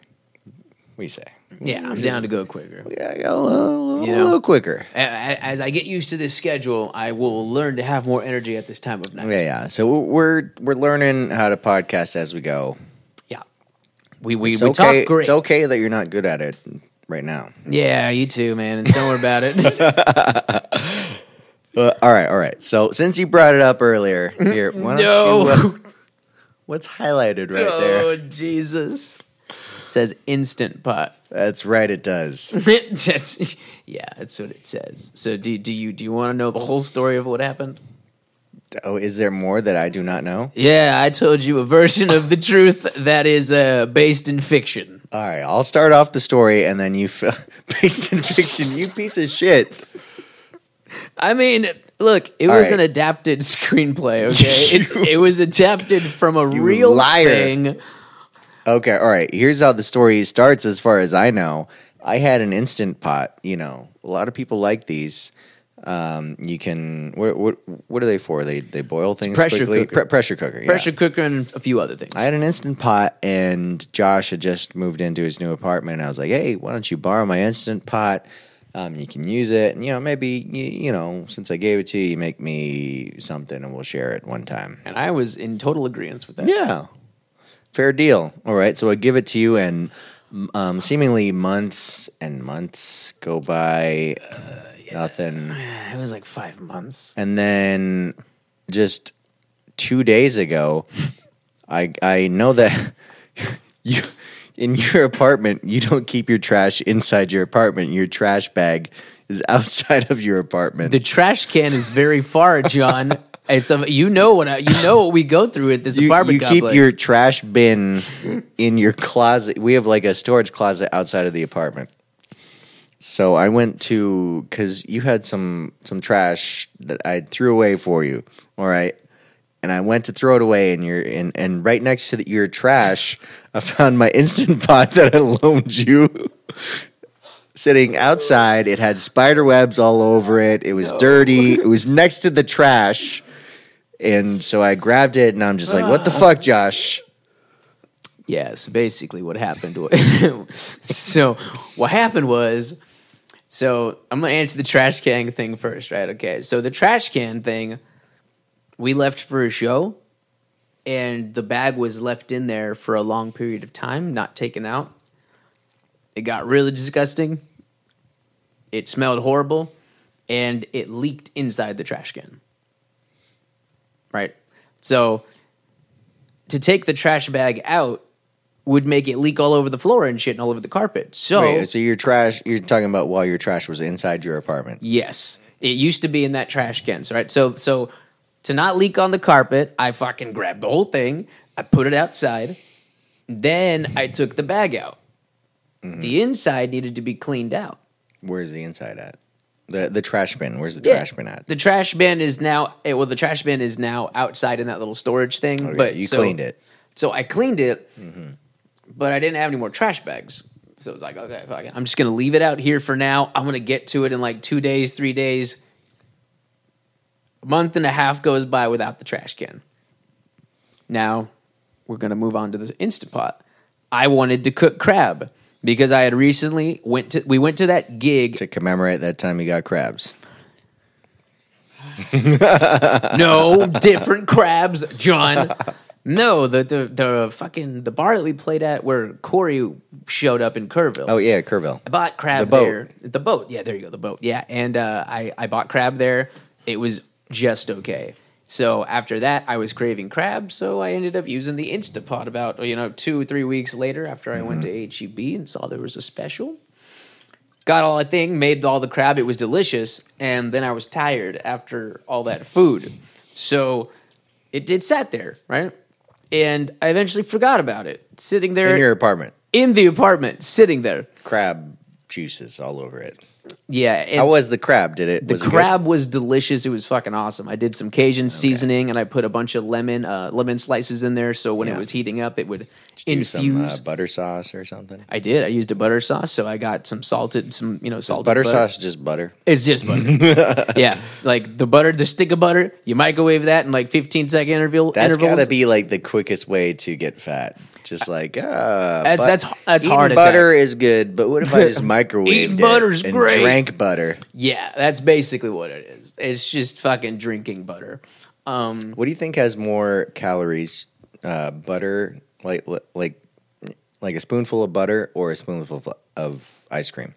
We say, Yeah, I'm down to go quicker. yeah, go a little, You know. little quicker. A- a- As I get used to this schedule, I will learn to have more energy at this time of night. Yeah, yeah. So we're we're learning how to podcast as we go. Yeah. We we, It's we okay. talk great. It's okay that you're not good at it right now. Yeah, you too, man. Don't worry about it. Uh, all right, all right. So since you brought it up earlier, here, why don't No. you? Uh, what's highlighted right there? Oh Jesus! It says instant pot. That's right. It does. that's yeah, that's what it says. So do do you do you want to know the whole story of what happened? Oh, is there more that I do not know? Yeah, I told you a version of the truth that is uh, based in fiction. All right, I'll start off the story, and then you f- based in fiction. You piece of shit. I mean, look, it All was right. an adapted screenplay. Okay, it, it was adapted from a real liar. thing. Okay, all right. Here's how the story starts. As far as I know, I had an instant pot. You know, a lot of people like these. Um, you can what what what are they for? They they boil things pressure quickly. cooker. Pre- pressure cooker. yeah. Pressure cooker and a few other things. I had an instant pot, and Josh had just moved into his new apartment. And I was like, "Hey, why don't you borrow my instant pot? Um, you can use it, and you know, maybe you, you know, since I gave it to you, you make me something, and we'll share it one time." and I was in total agreement with that. Yeah, fair deal. All right, so I give it to you, and um, seemingly months and months go by, nothing. It was like five months. And then just two days ago, I I know that you in your apartment you don't keep your trash inside your apartment. Your trash bag is outside of your apartment. The trash can is very far, John. it's a, you know what I, you know what we go through at this you, apartment you complex. keep your trash bin in your closet. We have like a storage closet outside of the apartment. So I went to because you had some some trash that I threw away for you. All right, and I went to throw it away, and you're and and right next to the, your trash, I found my instant pot that I loaned you. Sitting outside, it had spider webs all over it. It was dirty. It was next to the trash. And so I grabbed it and I'm just like, what the ah. fuck, Josh? Yes, basically what happened was so what happened was so I'm gonna answer the trash can thing first, right? Okay. So the trash can thing, we left for a show and the bag was left in there for a long period of time, not taken out. It got really disgusting. It smelled horrible and it leaked inside the trash can. Right? So to take the trash bag out would make it leak all over the floor and shit and all over the carpet. So Wait, so your trash? You're talking about while your trash was inside your apartment? Yes, it used to be in that trash can. So, right, so so to not leak on the carpet, I fucking grabbed the whole thing. I put it outside. Then I took the bag out. The inside needed to be cleaned out. Where's the inside at? The the trash bin. Where's the Yeah. trash bin at? The trash bin is now eh, well. The trash bin is now outside in that little storage thing. Okay, but you so- cleaned it. So I cleaned it, but I didn't have any more trash bags. So it was like, okay, fuck it. I'm just gonna leave it out here for now. I'm gonna get to it in like two days, three days. A month and a half goes by without the trash can. Now we're gonna move on to the Instapot. I wanted to cook crab because I had recently went to we went to that gig To commemorate that time you got crabs. no, different crabs, John. No, the, the the fucking the bar that we played at where Corey showed up in Kerrville. Oh yeah, Kerrville. I bought crab The boat. there. The boat. Yeah, there you go. The boat. Yeah, and uh, I I bought crab there. It was just okay. So after that, I was craving crab, so I ended up using the Instapot about you know two three weeks later after I went to mm-hmm. HEB and saw there was a special. Got all that thing, made all the crab. It was delicious, and then I was tired after all that food, so it did sat there right, and I eventually forgot about it, sitting there In your apartment, in the apartment, sitting there. crab juices all over it. Yeah, and How was the crab? Did it? the was it crab was delicious. It was fucking awesome. I did some Cajun seasoning and I put a bunch of lemon uh, lemon slices in there, so when it was heating up, it would infuse. some uh, butter sauce or something. I did. I used a butter sauce, so I got some salted, some you know salted butter butter. sauce just butter? It's just butter. yeah, like the butter, the stick of butter. You microwave that in like fifteen second interval. That's intervals. got to be like the quickest way to get fat. Just like ah, That's- but that's- that's eating heart butter is good, but what if I just microwaved Eating it butter's and great. drank butter? yeah. That's basically what it is. It's just fucking drinking butter. Um, What do you think has more calories? Uh, butter, like like like a spoonful of butter, or a spoonful of, of ice cream?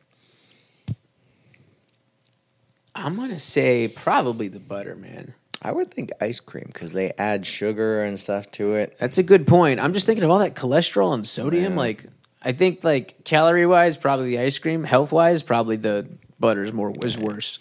I'm gonna say probably the butter, man. I would think ice cream because they add sugar and stuff to it. That's a good point. I'm just thinking of all that cholesterol and sodium. Like, I think like calorie wise, probably the ice cream. Health wise, probably the butter's more is worse.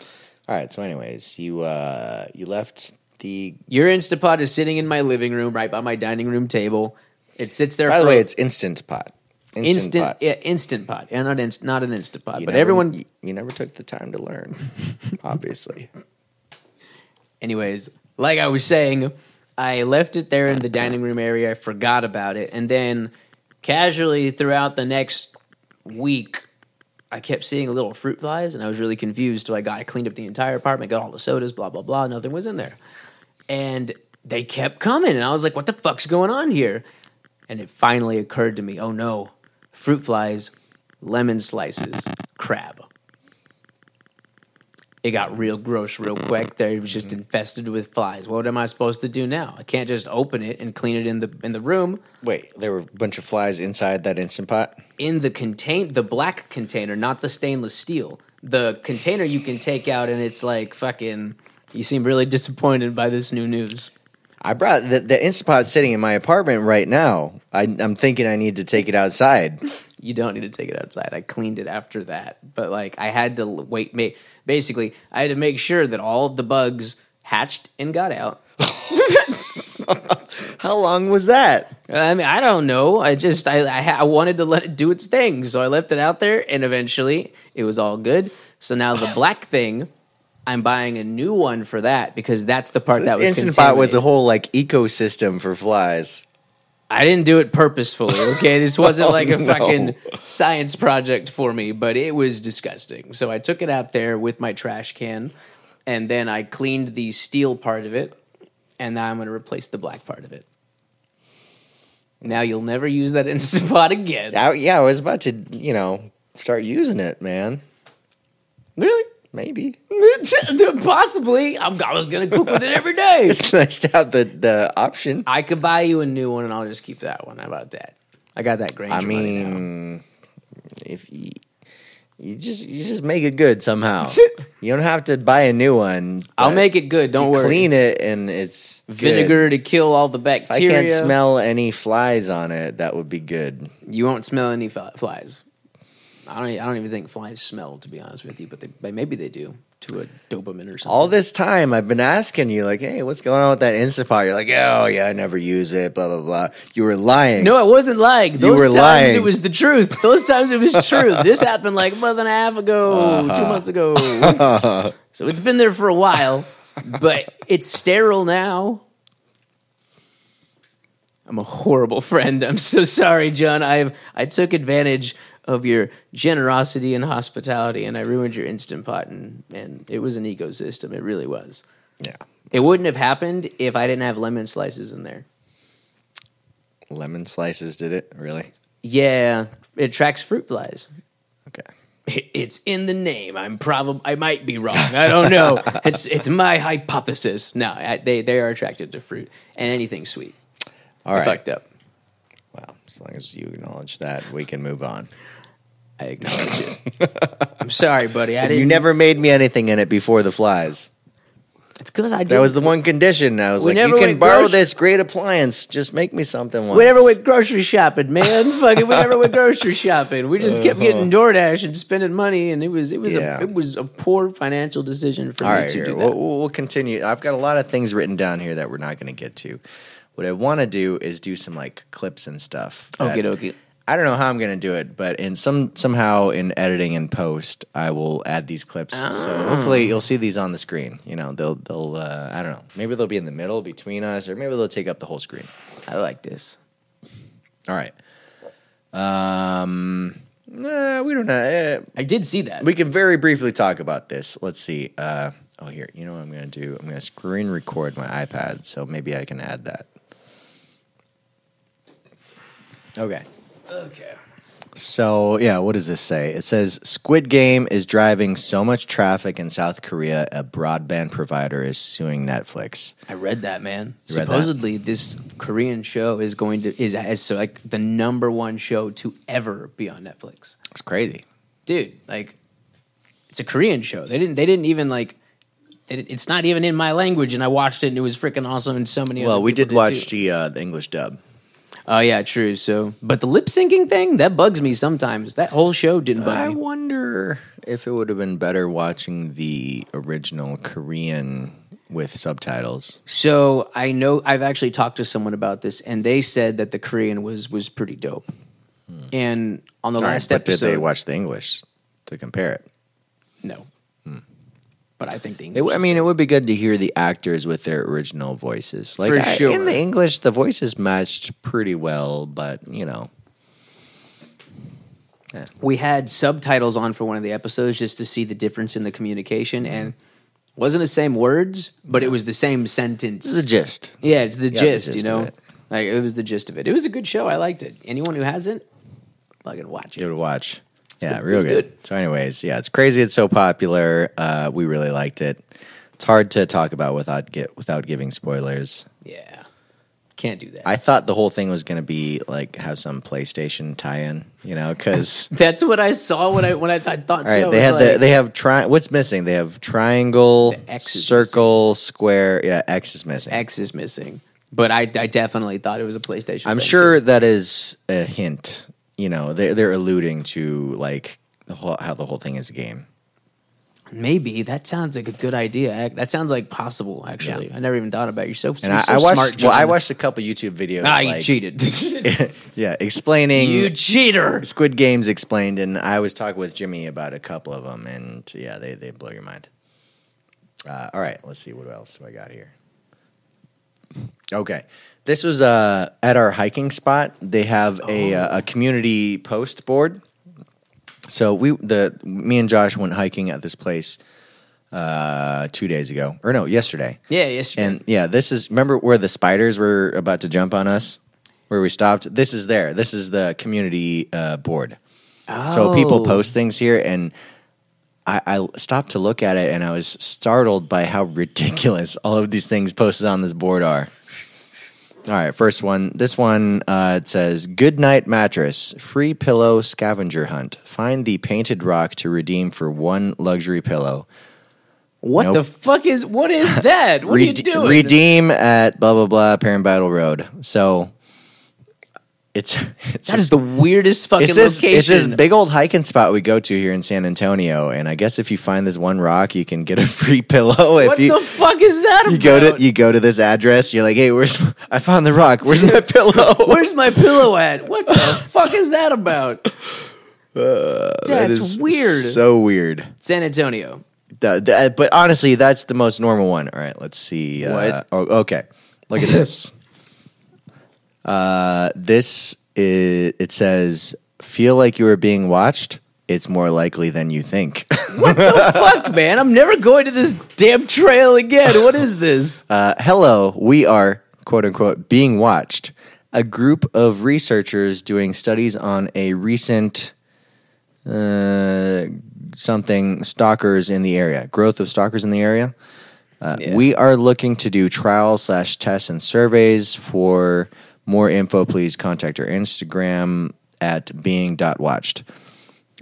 All right. So, anyways, you uh you left the. Your Instapot is sitting in my living room, right by my dining room table. It sits there. By the way, it's instant pot. Instant, instant, pot. yeah, instant pot, and not inst, not an instant pot. You but never- everyone, you never took the time to learn. obviously, anyways, like I was saying, I left it there in the dining room area. I forgot about it, and then casually throughout the next week, I kept seeing little fruit flies, and I was really confused. So I got I cleaned up the entire apartment, got all the sodas, blah blah blah. Nothing was in there, and they kept coming, and I was like, "What the fuck's going on here?" And it finally occurred to me, "Oh no, fruit flies, lemon slices, crab." It got real gross real quick. There, it was just mm-hmm. infested with flies. What am I supposed to do now? I can't just open it and clean it in the in the room wait. There were a bunch of flies inside that instant pot. in the contain the black container, not the stainless steel. The container you can take out, and it's like fucking. You seem really disappointed by this new news. I brought the, the instant pot sitting in my apartment right now. I, I'm thinking I need to take it outside. You don't need to take it outside. I cleaned it after that, but like I had to wait. Ma- basically, I had to make sure that all of the bugs hatched and got out. How long was that? I mean, I don't know. I just I I, I wanted to let it do its thing, so I left it out there, and eventually it was all good. So now the black thing, I'm buying a new one for that because that's the part This that was instant pot was a whole like ecosystem for flies. I didn't do it purposefully. Okay, this wasn't Oh, like a no. fucking science project for me, but it was disgusting. So I took it out there with my trash can, and then I cleaned the steel part of it, and now I'm going to replace the black part of it. Now you'll never use that instant pot again. I, yeah, I was about to, you know, start using it, man. Really? Maybe Possibly. I'm, I was going to cook with it every day. it's nice to have the the option. I could buy you a new one, and I'll just keep that one. How about that? I got that Granger I mean, if you, You just you just make it good somehow. you don't have to buy a new one. I'll make it good. Don't worry. Clean it and it's good. Vinegar to kill all the If I bacteria. can't smell any flies on it, that would be good. You won't smell any fl- flies. I don't. I don't even think flies smell, to be honest with you. But they, maybe they do to a Doberman or something. All this time, I've been asking you, like, hey, what's going on with that Instapot? You're like, oh, yeah, I never use it, blah, blah, blah. You were lying. No, it wasn't lying. Those were times lying. it was the truth. Those times it was true. this happened like a month and a half ago, uh-huh. two months ago. so it's been there for a while, but it's sterile now. I'm a horrible friend. I'm so sorry, John. I I took advantage of your generosity and hospitality, and I ruined your instant pot. And, and it was an ecosystem. It really was. Yeah. It wouldn't have happened if I didn't have lemon slices in there. Lemon slices did it? Really? Yeah, it attracts fruit flies. Okay. It- It's in the name. I'm probably I might be wrong. I don't know. it's it's my hypothesis. No, I, they they are attracted to fruit and anything sweet. All right. fucked up. Well, as long as you acknowledge that, we can move on. I acknowledge it. I'm sorry, buddy. I didn't. You never made me anything in it before the flies. It's because I did. That was the one condition. I was We like, never you can went borrow grocery- this great appliance. Just make me something once. We never went grocery shopping, man. Fucking, we never went grocery shopping. We just kept getting DoorDash and spending money, and it was it was Uh-huh. Yeah. a it was a poor financial decision for All me right, to here. do that. We'll, we'll we'll continue. I've got a lot of things written down here that we're not going to get to. What I want to do is do some like clips and stuff. that- Okay, okay. I don't know how I'm going to do it, but in some somehow in editing and post, I will add these clips. So Ah. hopefully you'll see these on the screen. You know, they'll they'll uh, I don't know. Maybe they'll be in the middle between us, or maybe they'll take up the whole screen. I like this. All right. Um. Nah, we don't know. Eh, I did see that. we can very briefly talk about this. Let's see. Uh, oh, here. You know what I'm going to do? I'm going to screen record my iPad, so maybe I can add that. Okay. Okay. So, yeah, what does this say? It says Squid Game is driving so much traffic in South Korea, a broadband provider is suing Netflix. I read that, man. You read that? Supposedly, this Korean show is going to is is so like the number one show to ever be on Netflix, It's crazy. dude. Like, it's a Korean show. They didn't. They didn't even like. They, didn't- it's not even in my language, and I watched it, and it was freaking awesome. And so many. Other Well, other we people did watch too. the, uh, the English dub. Oh yeah, true. So, but the lip syncing thing that bugs me sometimes. That whole show didn't bug I me. wonder if it would have been better watching the original Korean with subtitles. So I know I've actually talked to someone about this, and they said that the Korean was was pretty dope. And on the Hmm. All right, last but episode, did they watch the English to compare it? No. But I think the It, English. I mean, it would be good to hear the actors with their original voices. Like For I- sure. in the English, the voices matched pretty well, but you know, we had subtitles on for one of the episodes just to see the difference in the communication, Mm-hmm. and wasn't the same words, but it was the same sentence. this the gist. yeah, it's the Yeah, the gist, you know. it. Like it was the gist of it. It was a good show. I liked it. Anyone who hasn't, fucking watch it. Give it a watch. Yeah, real good. So, anyways, yeah, it's crazy. It's so popular. Uh, we really liked it. It's hard to talk about without get without giving spoilers. Yeah, can't do that. I thought the whole thing was going to be like have some PlayStation tie-in, you know, because That's what I saw when I when I th- thought. all right, too. They had like, the they have tri. What's missing? They have triangle, The circle, square. Yeah, X is missing. X is missing. But I, I definitely thought it was a PlayStation. I'm sure too. that is a hint. You know, they're they're alluding to like the whole, how the whole thing is a game. maybe that sounds like a good idea. That sounds like possible. Actually, Yeah. I never even thought about it. You're And I, so I watched smart, well, I watched a couple YouTube videos. Ah, you cheated. yeah, explaining you cheater. Squid Games explained, and I was talking with Jimmy about a couple of them, and yeah, they they blow your mind. Uh, all right, let's see what else do I got here. Okay, this was uh, at our hiking spot. They have a Oh. uh, a community post board. So we the me and Josh went hiking at this place uh, two days ago, or no, yesterday. Yeah, yesterday. And yeah, this is remember where the spiders were about to jump on us, where we stopped. This is there. This is the community uh, board. So people Oh. post things here, and I, I stopped to look at it, and I was startled by how ridiculous all of these things posted on this board are. All right, first one. This one uh, it says, "Good night mattress, free pillow scavenger hunt. Find the painted rock to redeem for one luxury pillow. What Nope. the fuck is what is that? What are you Rede- doing? Redeem at blah blah blah Parent Battle Road. So it's it's That is the weirdest fucking it's this, location. it's this big old hiking spot we go to here in San Antonio, and I guess if you find this one rock, you can get a free pillow. If what you the fuck is that you about? go to you go to this address, you're like, hey, where's I found the rock? Where's my pillow? Where's my pillow at? What the fuck is that about? That That's is weird. So weird. San Antonio. The- the- but honestly, that's the most normal one. All right, let's see. Uh, What? oh, okay, look at this. Uh, this is, it says, "Feel like you are being watched." It's more likely than you think. What the fuck, man. I'm never going to this damn trail again. What is this? Uh, hello, we are quote unquote being watched. A group of researchers doing studies on a recent uh, something stalkers in the area, growth of stalkers in the area. Uh, Yeah. We are looking to do trials slash tests and surveys. For more info, please contact our Instagram at being.watched.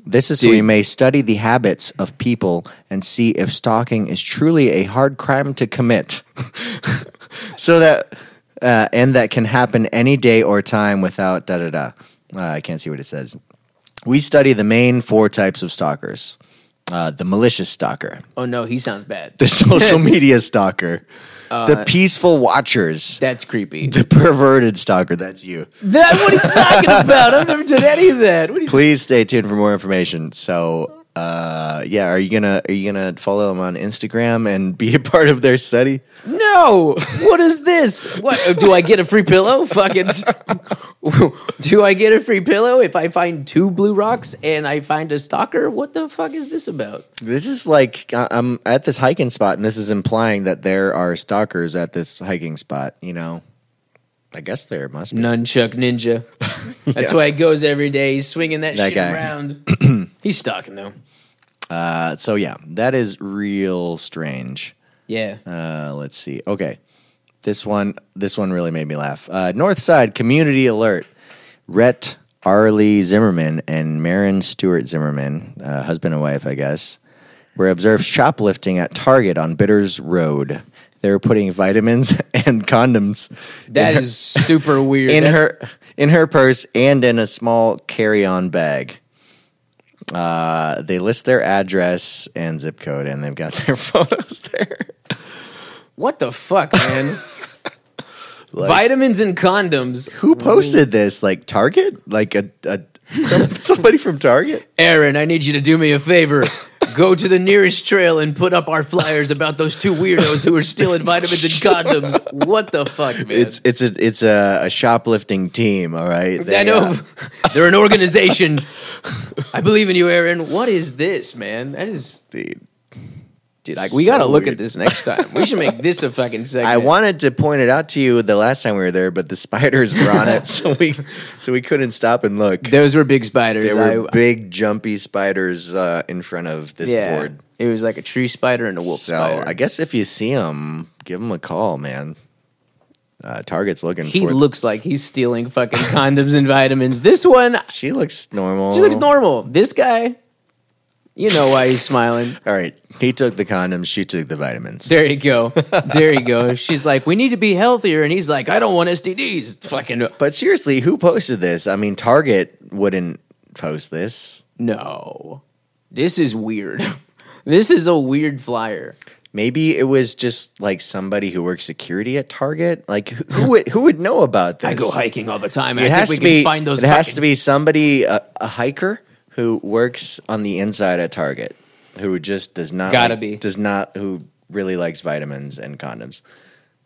This is so we may study the habits of people and see if stalking is truly a hard crime to commit. so that uh, and that can happen any day or time without da da da. Uh, I can't see what it says. We study the main four types of stalkers: uh, the malicious stalker, Oh no, he sounds bad. the social media stalker, Uh, the peaceful watchers, That's creepy. the perverted stalker. That's you. That what are you talking about? I've never done any of that. What are you Please stay tuned for more information. So, uh, yeah, are you gonna are you gonna follow them on Instagram and be a part of their study? No. What is this? What oh, do I get a free pillow? Fucking Do I get a free pillow if I find two blue rocks and I find a stalker? What the fuck is this about? This is like I'm at this hiking spot, and this is implying that there are stalkers at this hiking spot. You know, I guess there must be. Nunchuck ninja. That's Yeah. why he goes every day. He's swinging that, That shit guy. around. He's stalking though. Uh, so yeah, that is real strange. Yeah. Uh, let's see. Okay, this one this one really made me laugh. Uh, North Side Community Alert: Rhett Arlie Zimmerman and Marin Stewart Zimmerman, uh, husband and wife, I guess, were observed shoplifting at Target on Bitters Road. They were putting vitamins and condoms That her- is super weird. in That's- her in her purse and in a small carry-on bag. Uh, they list their address and zip code, and they've got their photos there. What the fuck, man? Vitamins and condoms. Who posted this? Like Target? Like a, a some, somebody from Target? Aaron, I need you to do me a favor. Go to the nearest trail and put up our flyers about those two weirdos who are stealing vitamins and condoms. What the fuck, man? It's it's a it's a, a shoplifting team. All right, I know uh, they're an organization. I believe in you, Aaron. What is this, man? That is, dude. Dude. Like, we So gotta look weird. at this next time. We should make this a fucking segment. I wanted to point it out to you the last time we were there, but the spiders were on it, so we so we couldn't stop and look. Those were big spiders. There were I, big jumpy spiders uh, in front of this yeah, board. it was like a tree spider and a wolf so spider. I guess if you see them, give them a call, man. Uh, Target's looking. he looks like he's stealing fucking condoms and vitamins. This one, she looks normal. she looks normal. This guy, you know why he's smiling. All right, he took the condoms. She took the vitamins. There you go. There you go. She's like, we need to be healthier, and he's like, I don't want STDs. Fucking But seriously, who posted this? I mean, Target wouldn't post this. no. This is weird. This is a weird flyer. Maybe it was just like somebody who works security at Target. Like who, who would who would know about this? I go hiking all the time. It I has think to we be. find those. it has fucking- to be somebody a, a hiker who works on the inside at Target who just does not Gotta like- be. does not who really likes vitamins and condoms.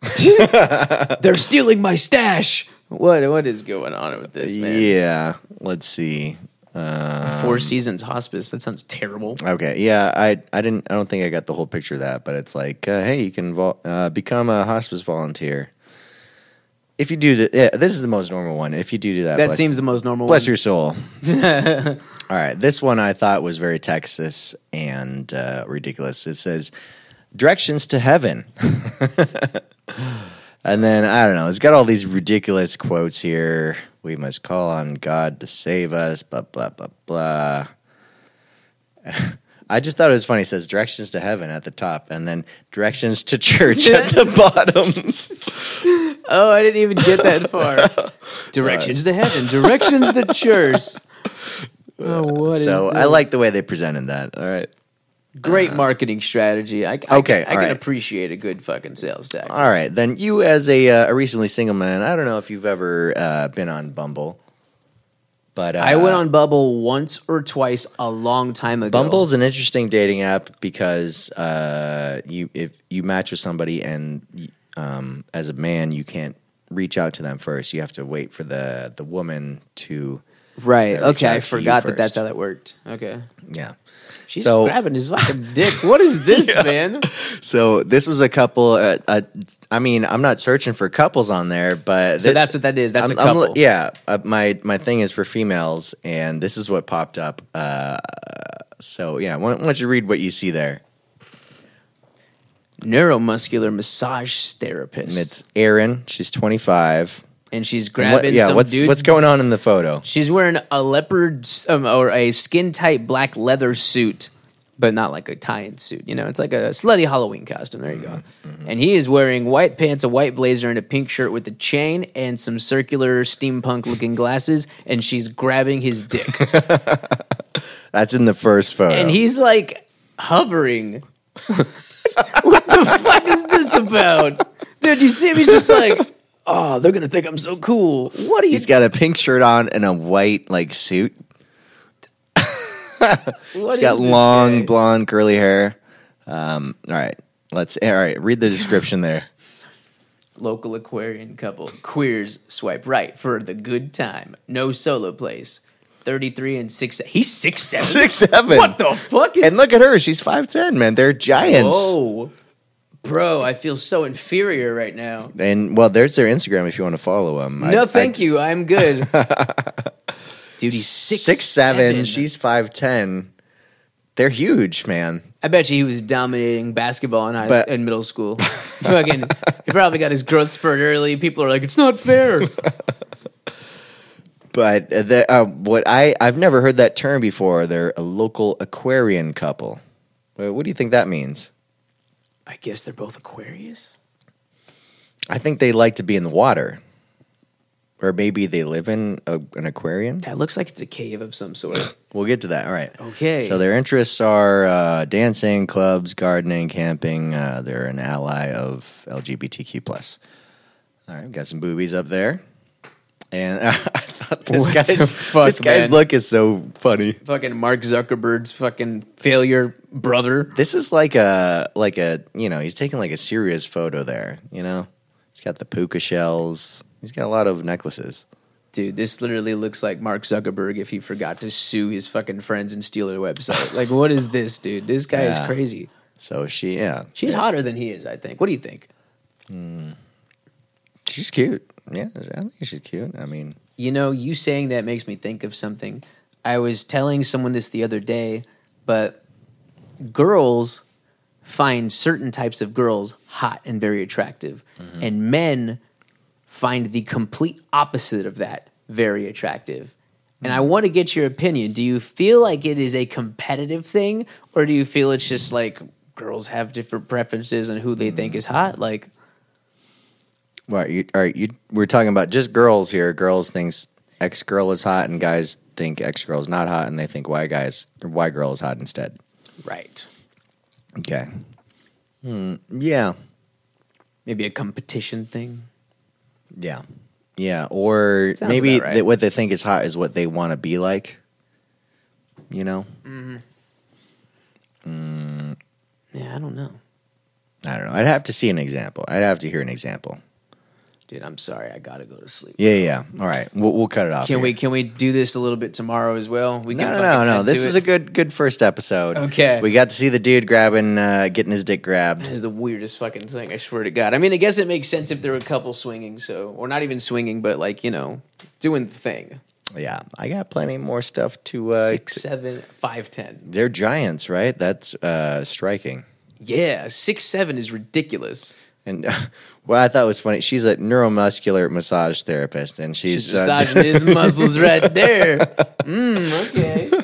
They're stealing my stash. What what is going on with this man? Yeah. Let's see. Uh, Four Seasons Hospice. That sounds terrible. Okay, yeah, I I didn't I don't think I got the whole picture of that, but it's like, uh, hey, you can vol- uh, become a hospice volunteer. If you do that, yeah, this is the most normal one. If you do do that, That bless, seems the most normal. bless one. your soul. All right, this one I thought was very Texas and uh, ridiculous. It says directions to heaven. And then I don't know. It's got all these ridiculous quotes here. We must call on God to save us. Blah blah blah blah. I just thought it was funny. It says directions to heaven at the top, and then directions to church at the bottom. Oh, I didn't even get that far. Directions to heaven, directions to church. Oh, what is so I this? like the way they presented that. All right. great marketing strategy. I, I Okay, can, I all can right. appreciate a good fucking sales tactic. All right, then you as a, uh, a recently single man, I don't know if you've ever uh, been on Bumble, but uh, I went on Bumble once or twice a long time ago. Bumble's an interesting dating app because uh, you if you match with somebody and um, as a man you can't reach out to them first. You have to wait for the the woman to right? Yeah, Okay, I forgot that that's how that worked. Okay, yeah. she's So- grabbing his fucking dick. What is this, man? So this was a couple. Uh, uh, I mean, I'm not searching for couples on there, but So that's what that is. That's I'm- a I'm couple. li- yeah, uh, my my thing is for females, and this is what popped up. Uh, so yeah, why, why don't you read what you see there? Neuromuscular massage therapist, And it's Erin. She's 25. And she's grabbing what- yeah, some what's dude. what's going on in the photo? She's wearing a leopard um, or a skin tight black leather suit, but not like a tie-in suit. You know, it's like a slutty Halloween costume. There you go. And he is wearing white pants, a white blazer, and a pink shirt with a chain and some circular steampunk-looking glasses. And she's grabbing his dick, That's in the first photo. and he's like hovering. what the fuck is this about, dude? You see him? He's just like. Oh, they're gonna think I'm so cool. What are you? he's got a pink shirt on and a white like suit. He's got long guy? blonde curly hair. Um, all right, let's. All right, read the description there. Local Aquarian couple. Queers swipe right for the good time. No solo place. 33 and 6. He's 6 7. Six seven. What the fuck is And look at her. She's five ten. Man, they're giants. Whoa. Bro, I feel so inferior right now. And well, there's their Instagram if you want to follow them. no, thank you. I'm good. Dude, he's 6 seven. She's five ten. They're huge, man. I bet you he was dominating basketball in high But- in middle school. Fucking, he probably got his growth spurt early. People are like, it's not fair. But uh, the, uh, what I I've never heard that term before. They're a local Aquarian couple. What do you think that means? I guess they're both Aquarius. I think they like to be in the water, or maybe they live in a, an aquarium. That looks like it's a cave of some sort. We'll get to that. All right. Okay. So their interests are uh, dancing, clubs, gardening, camping. Uh, they're an ally of LGBTQ plus. All right, we got some boobies up there, and I thought this What guy's fuck, this guy's man? look is so funny. fucking Mark Zuckerberg's fucking failure brother. This is like a like a you know he's taking like a serious photo there. You know, he's got the puka shells. He's got a lot of necklaces. Dude, this literally looks like Mark Zuckerberg if he forgot to sue his fucking friends and steal their website. like, what is this, dude? This guy is crazy. So she yeah She's hotter than he is, I think. What do you think? Hmm. she's cute. Yeah, I think she's cute. I mean, You know, you saying that makes me think of something. I was telling someone this the other day, but girls find certain types of girls hot and very attractive, mm-hmm. and men find the complete opposite of that very attractive. And I mm-hmm. want to get your opinion. Do you feel like it is a competitive thing, or do you feel it's just like girls have different preferences and who they mm-hmm. think is hot? Like, Right, you, all right. You, we're talking about just girls here. Girls thinks X girl is hot, and guys think X girl is not hot, and they think Y guys or Y girl is hot instead. right? Okay. Hmm. Yeah. Maybe a competition thing. Yeah. Yeah. Or Sounds maybe about right. that what they think is hot is what they want to be like. You know. Yeah, I don't know. I don't know. I'd have to see an example. I'd have to hear an example. Dude, I'm sorry. I gotta go to sleep. Yeah. Yeah. All right. We'll, we'll cut it off. Can here. we can we do this a little bit tomorrow as well? We No, no, no, no. This was a good, good first episode. Okay. We got to see the dude grabbing, uh, getting his dick grabbed. That is the weirdest fucking thing. I swear to God. I mean, I guess it makes sense if there were a couple swinging, so or not even swinging, but like you know, doing the thing. Yeah, I got plenty more stuff to. Uh, Six, seven, five, ten. They're giants, right? That's uh, striking. Yeah, six seven is ridiculous. And what I thought was funny, she's a neuromuscular massage therapist, and she's, She's uh, massaging his muscles right there. Mm, okay.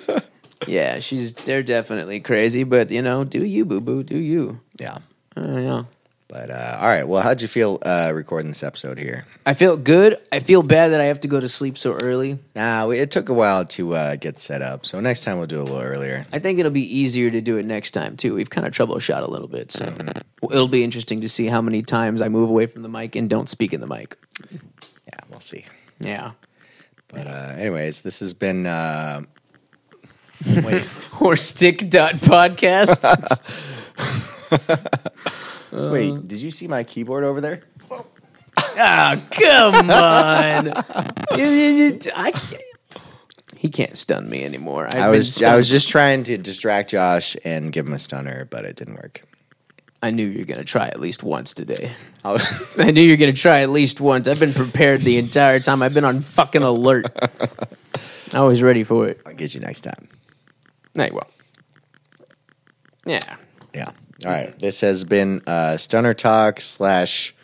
Yeah, she's they're definitely crazy, but you know, do you, boo boo, do you? yeah. Uh, yeah. But uh, all right, well, how'd you feel uh, recording this episode here? I feel good. I feel bad that I have to go to sleep so early. Nah, we, it took a while to uh, get set up, so next time we'll do it a little earlier. I think it'll be easier to do it next time too. We've kind of troubleshot a little bit, so it'll be interesting to see how many times I move away from the mic and don't speak in the mic. Yeah, we'll see. Yeah. But uh, anyways, this has been. Uh, wait, Horse Dick dot podcast. wait, did you see my keyboard over there? Ah, come on. I can't. He can't stun me anymore. I've I was I was just trying to distract Josh and give him a stunner, but it didn't work. I knew you were gonna try at least once today. I knew you were gonna try at least once. I've been prepared the entire time. I've been on fucking alert. I was ready for it. I'll get you next time. No, you won't. Yeah. Yeah. All right. This has been uh, Stunner Talk slash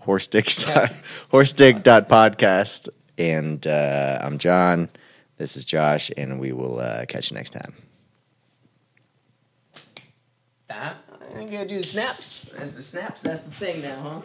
Horse Dick Horse Dick dot podcast, and uh, I'm John. This is Josh, and we will uh, catch you next time. I'm gonna do the snaps. That's the snaps. That's the thing now, huh?